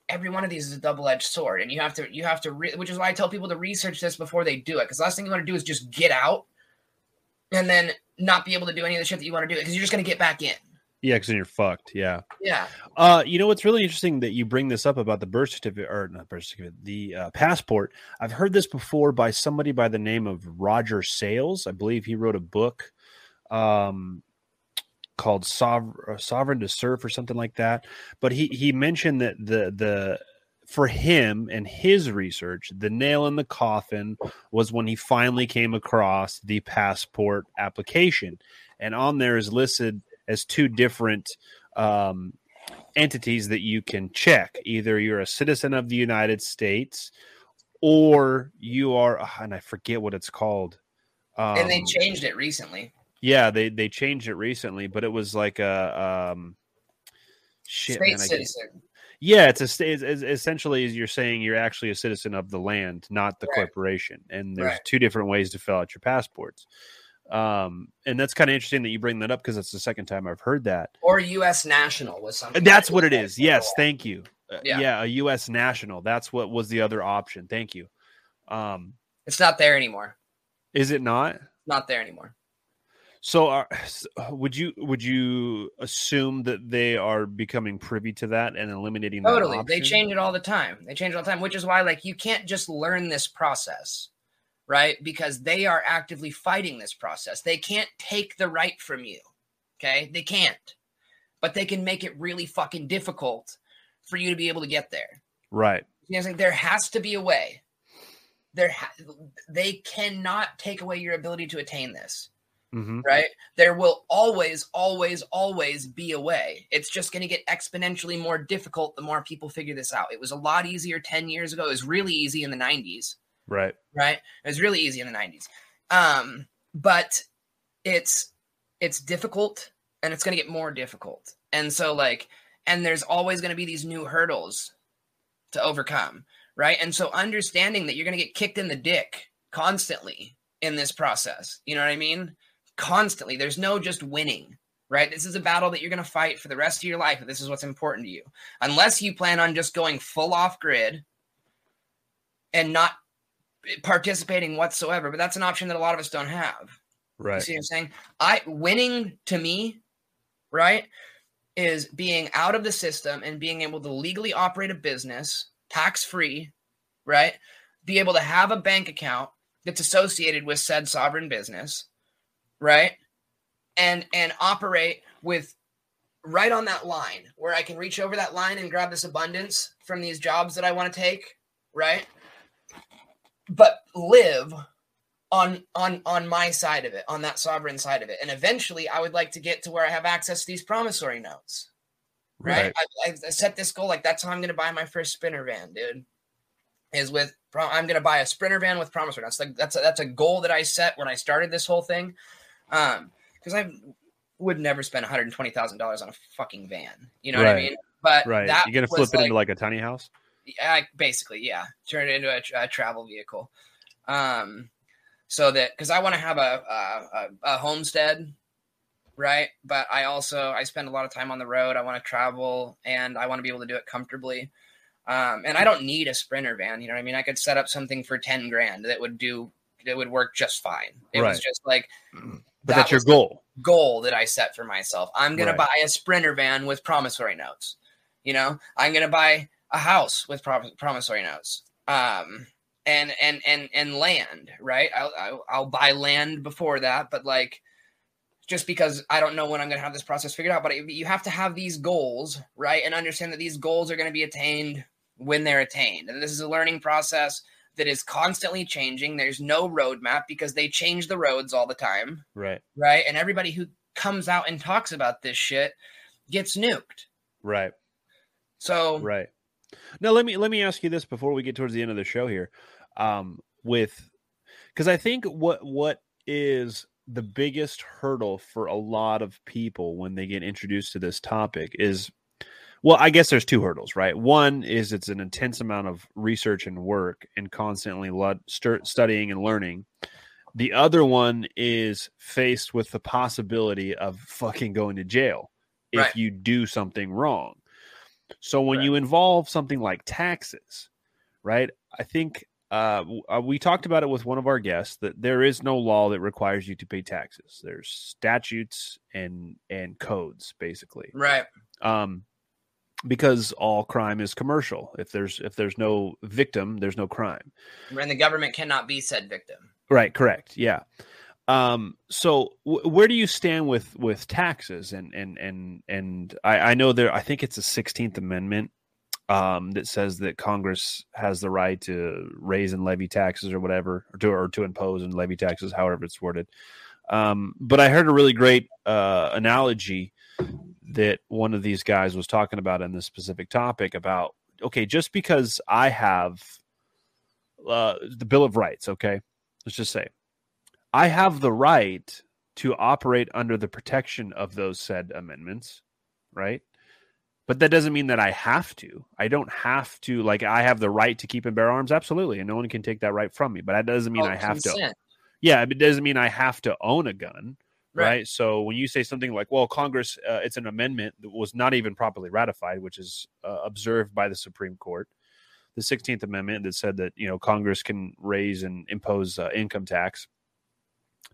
every one of these is a double-edged sword and you have to you have to re- which is why i tell people to research this before they do it because last thing you want to do is just get out and then not be able to do any of the shit that you want to do because you're just going to get back in Yeah, because then you're fucked. Yeah. yeah Uh, you know what's really interesting that you bring this up about the birth certificate or not birth certificate, the uh, passport. I've heard this before by somebody by the name of Roger Sales. I believe he wrote a book um, called Sov- "Sovereign to Serve" or something like that. But he he mentioned that the the for him and his research, the nail in the coffin was when he finally came across the passport application, and on there is listed as two different um, entities that you can check. Either you're a citizen of the United States, or you are, ah, and I forget what it's called. Um, and they changed it recently yeah, they they changed it recently, but it was like a um, shit. state man, citizen yeah, it's a it's, essentially as you're saying you're actually a citizen of the land, not the Right. corporation. And there's Right. two different ways to fill out your passports. Um, and that's kind of interesting that you bring that up because it's the second time I've heard that. or u.s national was something That's what it is. it like is. for a Yes, thank you. Uh, Yeah. yeah, a U.S. national. That's what was the other option. Thank you. Um, it's not there anymore is it not? not there anymore So, are, would you would you assume that they are becoming privy to that and eliminating that totally they change it all the time they change it all the time which is why like you can't just learn this process right because they are actively fighting this process they can't take the right from you okay they can't but they can make it really fucking difficult for you to be able to get there right. you know I'm there has to be a way there ha- they cannot take away your ability to attain this hmm right? There will always, always, always be a way. It's just going to get exponentially more difficult the more people figure this out. It was a lot easier 10 years ago. It was really easy in the 90s, Right. right? It was really easy in the 90s. Um, but it's it's difficult and it's going to get more difficult. And so like and there's always going to be these new hurdles to overcome, right? And so understanding that you're going to get kicked in the dick constantly in this process. You know what I mean? Constantly. There's no just winning, right? This is a battle that you're going to fight for the rest of your life. If this is what's important to you. Unless you plan on just going full off grid and not participating whatsoever, but that's an option that a lot of us don't have. Right. You see what I'm saying? I winning to me, right, is being out of the system and being able to legally operate a business tax free, right? Be able to have a bank account that's associated with said sovereign business, right? And and operate with right on that line where I can reach over that line and grab this abundance from these jobs that I want to take, right? But live on on on my side of it, on that sovereign side of it. And eventually I would like to get to where I have access to these promissory notes. Right? I, I, I set this goal like that's how I'm going to buy my first spinner van, dude. Is with I'm going to buy a sprinter van with promissory notes. Like that's a, that's a goal that I set when I started this whole thing. Um, because I would never spend 120 thousand dollars on a fucking van. You know what I mean? But Right. You're gonna was flip it into like a tiny house. Yeah, basically, yeah. Turn it into a, a travel vehicle. Um, so that because I want to have a, a a homestead, right? But I also I spend a lot of time on the road. I want to travel and I want to be able to do it comfortably. Um, and I don't need a sprinter van. You know what I mean? I could set up something for ten grand that would do that would work just fine. It was just like But that that's your goal. goal that I set for myself. I'm going Right. to buy a sprinter van with promissory notes. You know, I'm going to buy a house with prom- promissory notes. Um, and and and and land, right? I'll, I'll I'll buy land before that, but like just because I don't know when I'm going to have this process figured out. But you have to have these goals, right? And understand that these goals are going to be attained when they're attained. And this is a learning process that is constantly changing. There's no roadmap because they change the roads all the time, Right. right? And everybody who comes out and talks about this shit gets nuked. Right. So, Right. Now let me let me ask you this before we get towards the end of the show here. Um with because I think what what is the biggest hurdle for a lot of people when they get introduced to this topic is well, I guess there's two hurdles, right? One is it's an intense amount of research and work and constantly lo- stu- studying and learning. The other one is faced with the possibility of fucking going to jail if Right. you do something wrong. So when Right. you involve something like taxes, right? I think uh, uh, we talked about it with one of our guests that there is no law that requires you to pay taxes. There's statutes and and codes basically. right. Um, because all crime is commercial. If there's if there's no victim, there's no crime. And the government cannot be said victim. Right, correct. Yeah. Um, so w- where do you stand with with taxes and and and and I, I know there I think it's the 16th amendment um that says that Congress has the right to raise and levy taxes or whatever or to or to impose and levy taxes however it's worded. Um but I heard a really great uh analogy that one of these guys was talking about in this specific topic about okay just because I have uh the bill of rights okay let's just say I have the right to operate under the protection of those said amendments, right? But that doesn't mean that I have to. I don't have to. Like I have the right to keep and bear arms, absolutely, and no one can take that right from me. But that doesn't mean Oh, I have to. Yeah, it doesn't mean I have to own a gun, right? Right. So when you say something like, "Well, Congress, uh, it's an amendment that was not even properly ratified," which is uh, observed by the Supreme Court, the Sixteenth Amendment that said that you know Congress can raise and impose uh, income tax,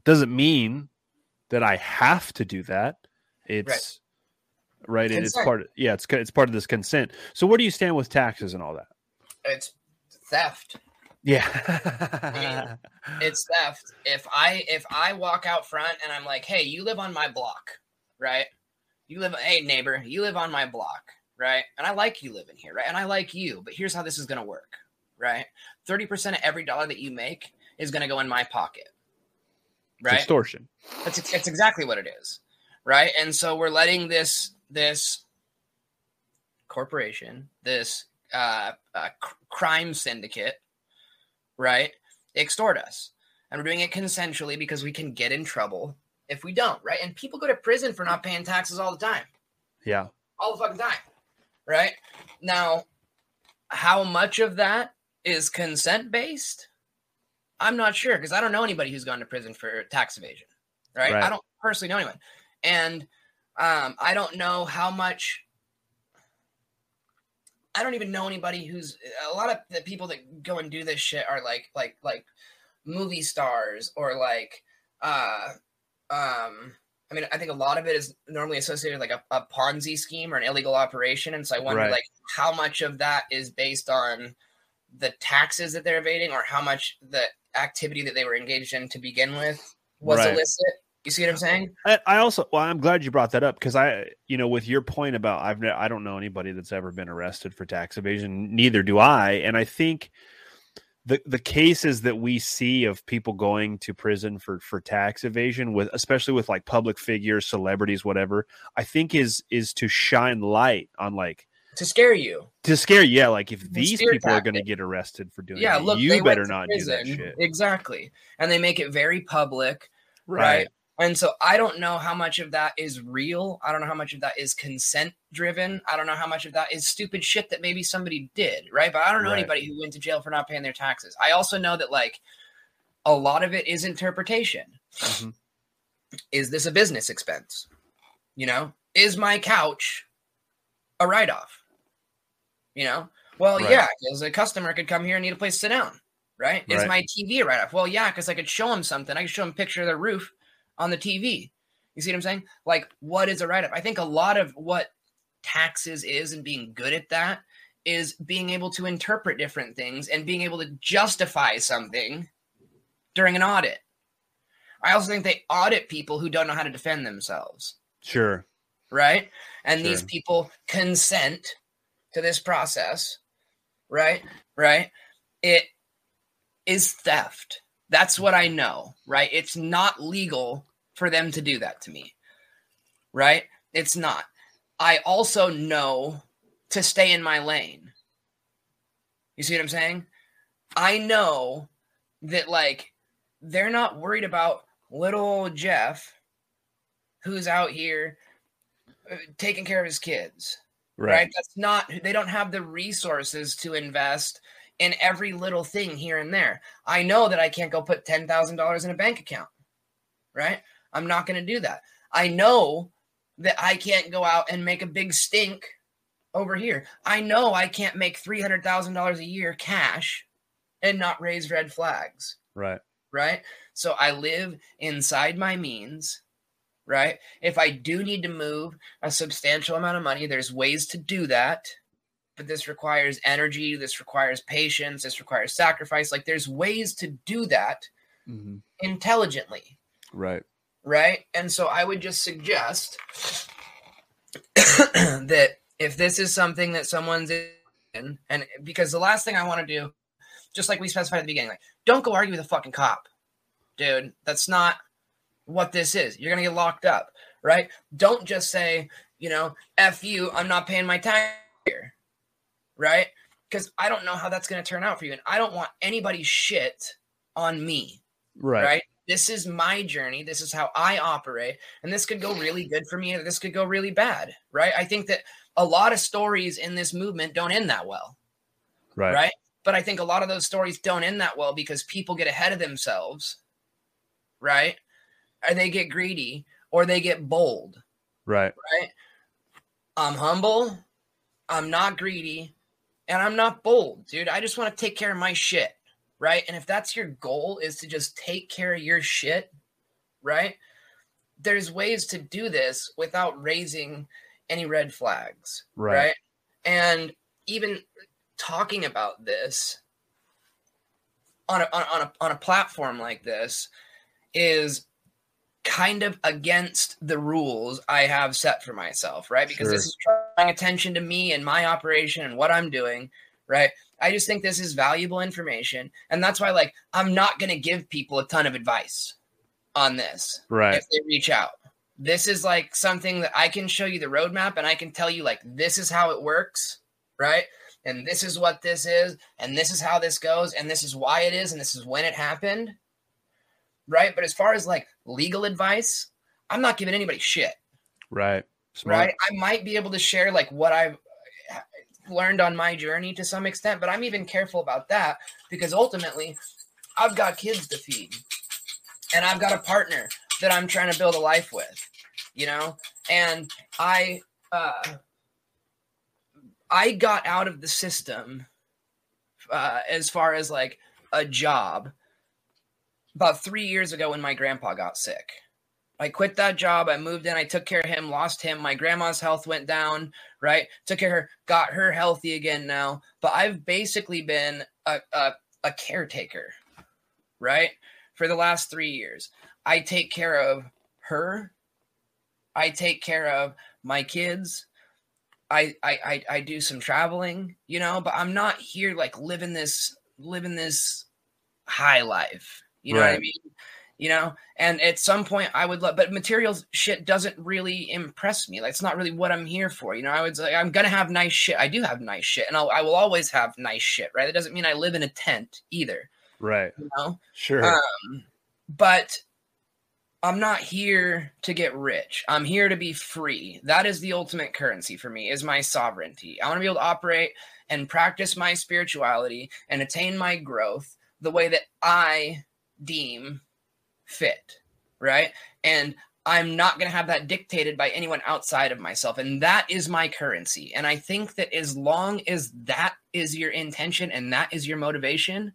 doesn't mean that I have to do that. It's right. and it's part. Of, yeah, it's it's part of this consent. So where do you stand with taxes and all that? It's theft. Yeah. It's theft. If I if I walk out front and I'm like, "Hey, you live on my block, right? You live, hey neighbor, you live on my block, right? And I like you living here, right? And I like you, but here's how this is gonna work, right? Thirty percent of every dollar that you make is gonna go in my pocket, It's right? extortion. That's it's exactly what it is, right? And so we're letting this this corporation, this uh, uh, cr- crime syndicate, right, extort us, and we're doing it consensually because we can get in trouble if we don't, right? And people go to prison for not paying taxes all the time, Yeah. all the fucking time, right? Now, how much of that is consent based? I'm not sure because I don't know anybody who's gone to prison for tax evasion, right? Right. I don't personally know anyone, and um, I don't know how much. I don't even know anybody who's a lot of the people that go and do this shit are like like like movie stars or like uh um I mean I think a lot of it is normally associated with like a, a Ponzi scheme or an illegal operation and so I wonder Right. like how much of that is based on the taxes that they're evading or how much the activity that they were engaged in to begin with was Right. illicit. You see what I'm saying? I, I also well, I'm glad you brought that up because I, you know, with your point about I've I don't know anybody that's ever been arrested for tax evasion. Neither do I, and I think the the cases that we see of people going to prison for for tax evasion with especially with like public figures, celebrities, whatever, I think is is to shine light on like To scare you. to scare you. Yeah, like if these people are going to get arrested for doing Yeah, it, look, you better not do that shit. Exactly. And they make it very public. right? And so I don't know how much of that is real. I don't know how much of that is consent driven. I don't know how much of that is stupid shit that maybe somebody did, right? But I don't know Right. anybody who went to jail for not paying their taxes. I also know that like a lot of it is interpretation. Mhm. Is this a business expense? You know, is my couch a write off? You know, well, Right. yeah, because a customer could come here and need a place to sit down, right? Is Right. my TV write off? Well, yeah, because I could show them something. I could show them a picture of their roof on the TV. You see what I'm saying? Like, what is a write off? I think a lot of what taxes is and being good at that is being able to interpret different things and being able to justify something during an audit. I also think they audit people who don't know how to defend themselves, Sure. right? And these people consent to this process, right? Right? It is theft. That's what I know, right? It's not legal for them to do that to me, right? It's not. I also know to stay in my lane. You see what I'm saying? I know that, like, they're not worried about little Jeff who's out here uh, taking care of his kids Right. right. That's not, they don't have the resources to invest in every little thing here and there. I know that I can't go put $10,000 in a bank account, right? I'm not going to do that. I know that I can't go out and make a big stink over here. I know I can't make $300,000 a year cash and not raise red flags Right. right? So I live inside my means, right? If I do need to move a substantial amount of money, there's ways to do that. But this requires energy, this requires patience, this requires sacrifice. Like there's ways to do that hmm intelligently, Right. right? And so I would just suggest that if this is something that someone's in, and because the last thing I want to do, just like we specified at the beginning, like don't go argue with a fucking cop, dude. That's not what this is. You're gonna get locked up, right? Don't just say, you know, f you, I'm not paying my tax here, right? Because I don't know how that's gonna turn out for you, and I don't want anybody's shit on me Right. right. This is my journey. This is how I operate. And this could go really good for me, or this could go really bad, right? I think that a lot of stories in this movement don't end that well, Right. right? But I think a lot of those stories don't end that well because people get ahead of themselves, right? Or they get greedy or they get bold, Right. right? I'm humble, I'm not greedy, and I'm not bold, dude. I just want to take care of my shit, right? And if that's your goal is to just take care of your shit, right? There's ways to do this without raising any red flags, Right. right? And even talking about this on a, on, on a on a platform like this is kind of against the rules I have set for myself, right? Because this is drawing attention to me and my operation and what I'm doing, right? I just think this is valuable information. And that's why, like, I'm not going to give people a ton of advice on this Right. if they reach out. This is like something that I can show you the roadmap and I can tell you, like, this is how it works, right? And this is what this is, and this is how this goes, and this is why it is, and this is when it happened, right? But as far as like legal advice, I'm not giving anybody shit, Right. Smart. right? I might be able to share like what I've learned on my journey to some extent, but I'm even careful about that because ultimately I've got kids to feed and I've got a partner that I'm trying to build a life with, you know? And I uh I got out of the system uh as far as like a job about 3 years ago when my grandpa got sick. I quit that job. I moved in. I took care of him, lost him. My grandma's health went down, right? Took care of her, got her healthy again now. But I've basically been a, a, a caretaker, right? For the last three years. I take care of her. I take care of my kids. I, I I I do some traveling, you know, but I'm not here like living this living this high life. You know what I mean? You know, and at some point I would love, but materials shit doesn't really impress me. Like, it's not really what I'm here for. You know, I would say I'm gonna have nice shit. I do have nice shit, and I'll, I will always have nice shit. Right? That doesn't mean I live in a tent either. Right. You know, Sure. um, but I'm not here to get rich. I'm here to be free. That is the ultimate currency for me is my sovereignty. I want to be able to operate and practice my spirituality and attain my growth the way that I deem fit, right? And I'm not going to have that dictated by anyone outside of myself. And that is my currency. And I think that as long as that is your intention and that is your motivation,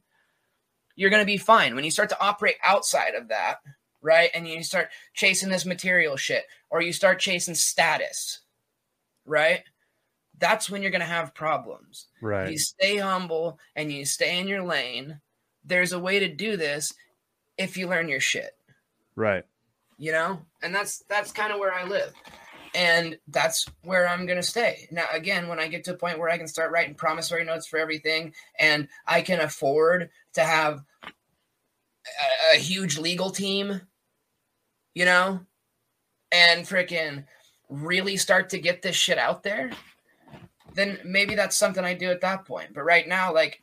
you're going to be fine. When you start to operate outside of that, right? And you start chasing this material shit or you start chasing status, right? That's when you're going to have problems. Right. you stay humble and you stay in your lane, there's a way to do this if you learn your shit. Right. you know and that's that's kind of where i live and that's where i'm going to stay now again when i get to a point where i can start writing promissory notes for everything and i can afford to have a, a huge legal team you know and freaking really start to get this shit out there then maybe that's something i do at that point but right now like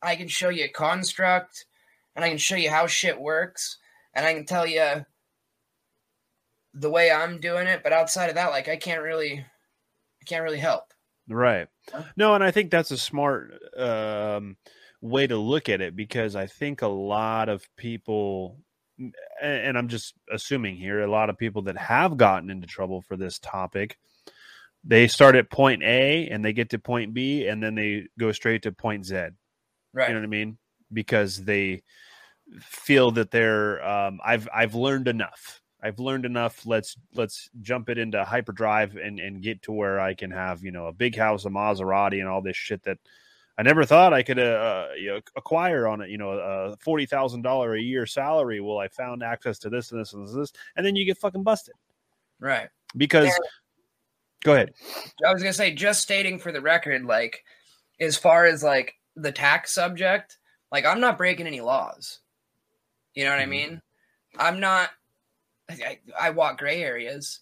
i can show you a construct and i can show you how shit works and I can tell you the way I'm doing it, but outside of that, like I can't really, I can't really help. Right. No, and I think that's a smart um, way to look at it because I think a lot of people, and, and I'm just assuming here, a lot of people that have gotten into trouble for this topic, they start at point A and they get to point B and then they go straight to point Z. Right. You know what I mean? Because they feel that they're um, I've I've learned enough. I've learned enough. Let's let's jump it into hyperdrive and and get to where I can have you know a big house, a Maserati, and all this shit that I never thought I could uh, acquire on it. You know, a forty thousand dollar a year salary. Well, I found access to this and this and this, and then you get fucking busted right. because. Yeah. Go ahead. I was gonna say, just stating for the record, like as far as like the tax subject, like I'm not breaking any laws. You know what I Mhm. mean? I'm not. I, I walk gray areas,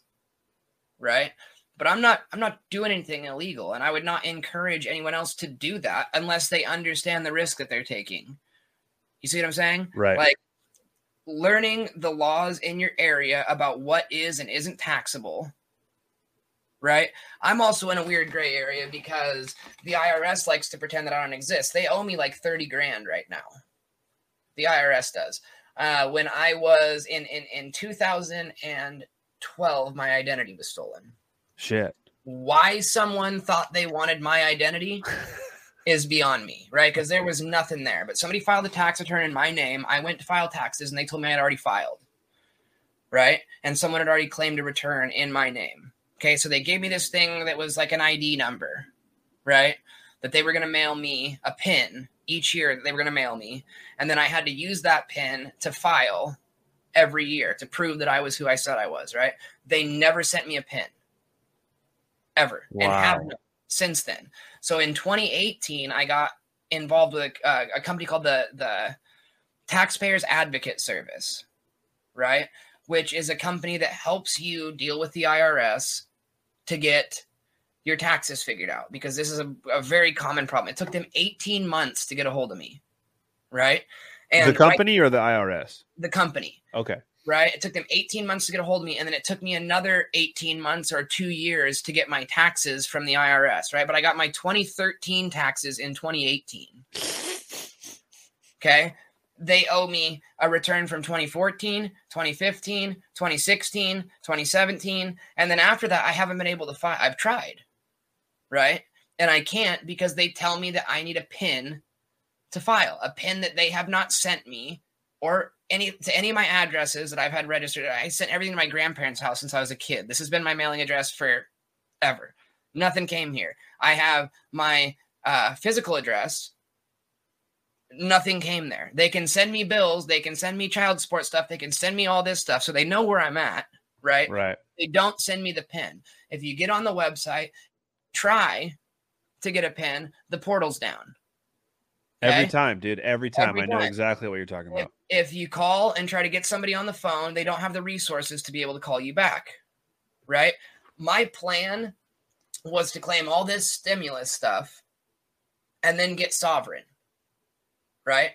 right? But I'm not. I'm not doing anything illegal, and I would not encourage anyone else to do that unless they understand the risk that they're taking. You see what I'm saying? Right. Like learning the laws in your area about what is and isn't taxable. Right. I'm also in a weird gray area because the IRS likes to pretend that I don't exist. They owe me like 30 grand right now. The IRS does. Uh, when I was in, in, in 2012, my identity was stolen. Shit. Why someone thought they wanted my identity is beyond me, right? Because there was nothing there. But somebody filed a tax return in my name. I went to file taxes and they told me I'd already filed, right? And someone had already claimed a return in my name. Okay, so they gave me this thing that was like an ID number, right? That they were going to mail me a pin each year that they were going to mail me. And then I had to use that pin to file every year to prove that I was who I said I was, right? They never sent me a pin ever and Wow. have since then. So in 2018, I got involved with a, uh, a company called the the Taxpayers Advocate Service, right? Which is a company that helps you deal with the IRS to get your taxes figured out because this is a, a very common problem. It took them 18 months to get a hold of me, right? And the right- company or the IRS? the company Okay. right? It took them 18 months to get a hold of me, and then it took me another 18 months or two years to get my taxes from the IRS, right? But I got my 2013 taxes in 2018. Okay. They owe me a return from 2014, 2015, 2016, 2017. And then after that, I haven't been able to find, I've tried, right? And I can't because they tell me that I need a PIN to file, a PIN that they have not sent me or any to any of my addresses that I've had registered. I sent everything to my grandparents' house since I was a kid. This has been my mailing address forever. Nothing came here. I have my uh, physical address. Nothing came there. They can send me bills. They can send me child support stuff. They can send me all this stuff, so they know where I'm at. Right? Right. They don't send me the pin. If you get on the website, try to get a pin. The portal's down. Every time, dude. Every time. Every I know time. exactly what you're talking if, about. if you call and try to get somebody on the phone, they don't have the resources to be able to call you back. Right? My plan was to claim all this stimulus stuff and then get sovereign. Right?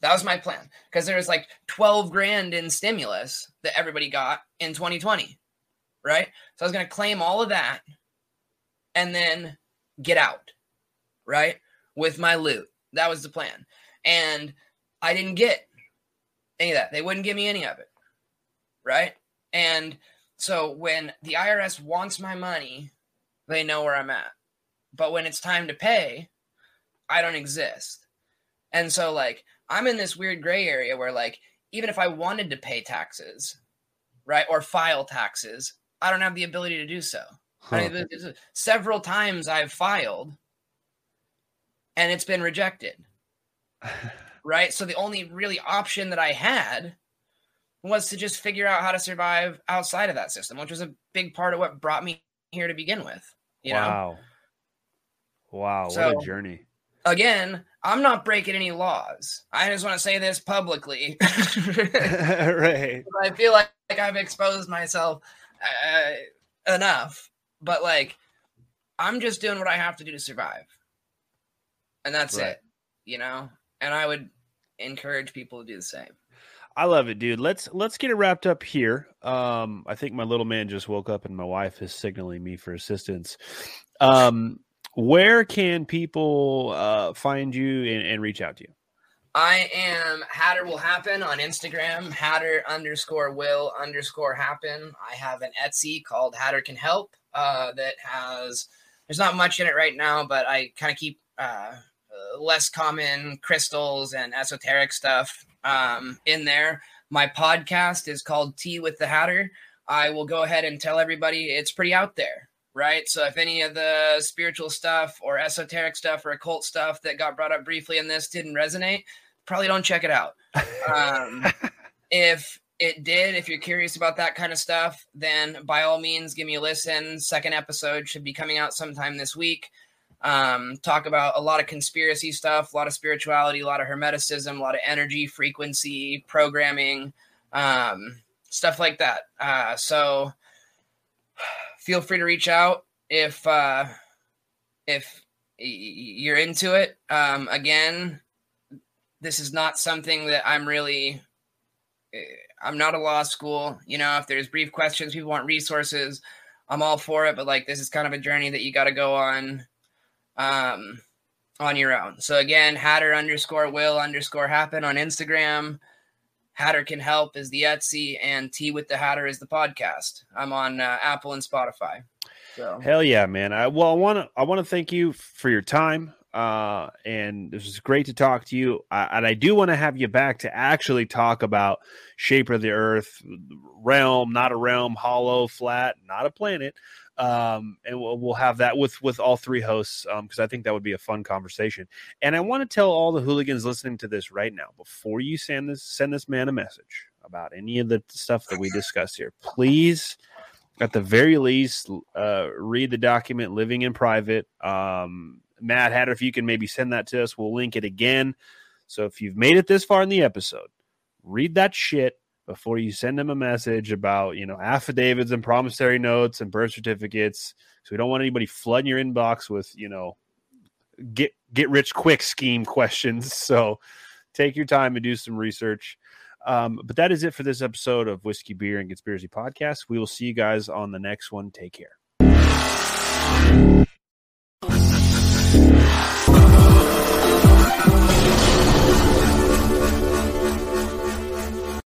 That was my plan because there was like 12 grand in stimulus that everybody got in 2020. Right? So I was going to claim all of that and then get out. Right? With my loot. That was the plan. And I didn't get any of that. They wouldn't give me any of it. Right? And so when the IRS wants my money, they know where I'm at. But when it's time to pay, I don't exist. And so like I'm in this weird gray area where like even if I wanted to pay taxes, right, or file taxes, I don't have the ability to do so. I mean, several times I've filed and it's been rejected right? So the only really option that I had was to just figure out how to survive outside of that system, which was a big part of what brought me here to begin with. You know, wow. Wow, what So- a journey. Again, I'm not breaking any laws. I just want to say this publicly. right. I feel like, like I've exposed myself uh, enough, but like I'm just doing what I have to do to survive, and that's Right. it. You know, and I would encourage people to do the same. I love it, dude. Let's let's get it wrapped up here. Um, I think my little man just woke up and my wife is signaling me for assistance. Um, where can people uh, find you and, and reach out to you? I am Hatter will happen on Instagram, Hatter underscore will underscore happen. I have an Etsy called Hatter can help uh, that has there's not much in it right now, but I kind of keep uh, less common crystals and esoteric stuff um, in there. My podcast is called Tea with the Hatter. I will go ahead and tell everybody it's pretty out there, right? So if any of the spiritual stuff or esoteric stuff or occult stuff that got brought up briefly in this didn't resonate, probably don't check it out. Um, if it did, if you're curious about that kind of stuff, then by all means, give me a listen. Second episode should be coming out sometime this week. Um, talk about a lot of conspiracy stuff, a lot of spirituality, a lot of hermeticism, a lot of energy, frequency, programming, um, stuff like that. Uh, so feel free to reach out if uh, if you're into it. Um, again, this is not something that I'm really. eh, I'm not a law school. You know, if there's brief questions, people want resources. I'm all for it, but like this is kind of a journey that you got to go on, um, on your own. So again, Hatter underscore will underscore happen on Instagram. Hatter can help is the Etsy, and Tea with the Hatter is the podcast. I'm on uh, Apple and Spotify. So Hell yeah, man! I, well, I want to I want to thank you for your time, uh, and this was great to talk to you. I, and I do want to have you back to actually talk about shape of the Earth, realm, not a realm, hollow, flat, not a planet. Um, and we'll, we'll have that with with all three hosts um because I think that would be a fun conversation. And I want to tell all the hooligans listening to this right now before you send this send this man a message about any of the stuff that we discuss here, please at the very least, uh, read the document living in private. Um, Matt Hatter, if you can maybe send that to us, we'll link it again. So if you've made it this far in the episode, read that shit before you send them a message about, you know, affidavits and promissory notes and birth certificates. So we don't want anybody flooding your inbox with, you know, get get rich quick scheme questions. So take your time and do some research. Um, but that is it for this episode of Whiskey, Beer, and Conspiracy Podcast. We will see you guys on the next one. Take care.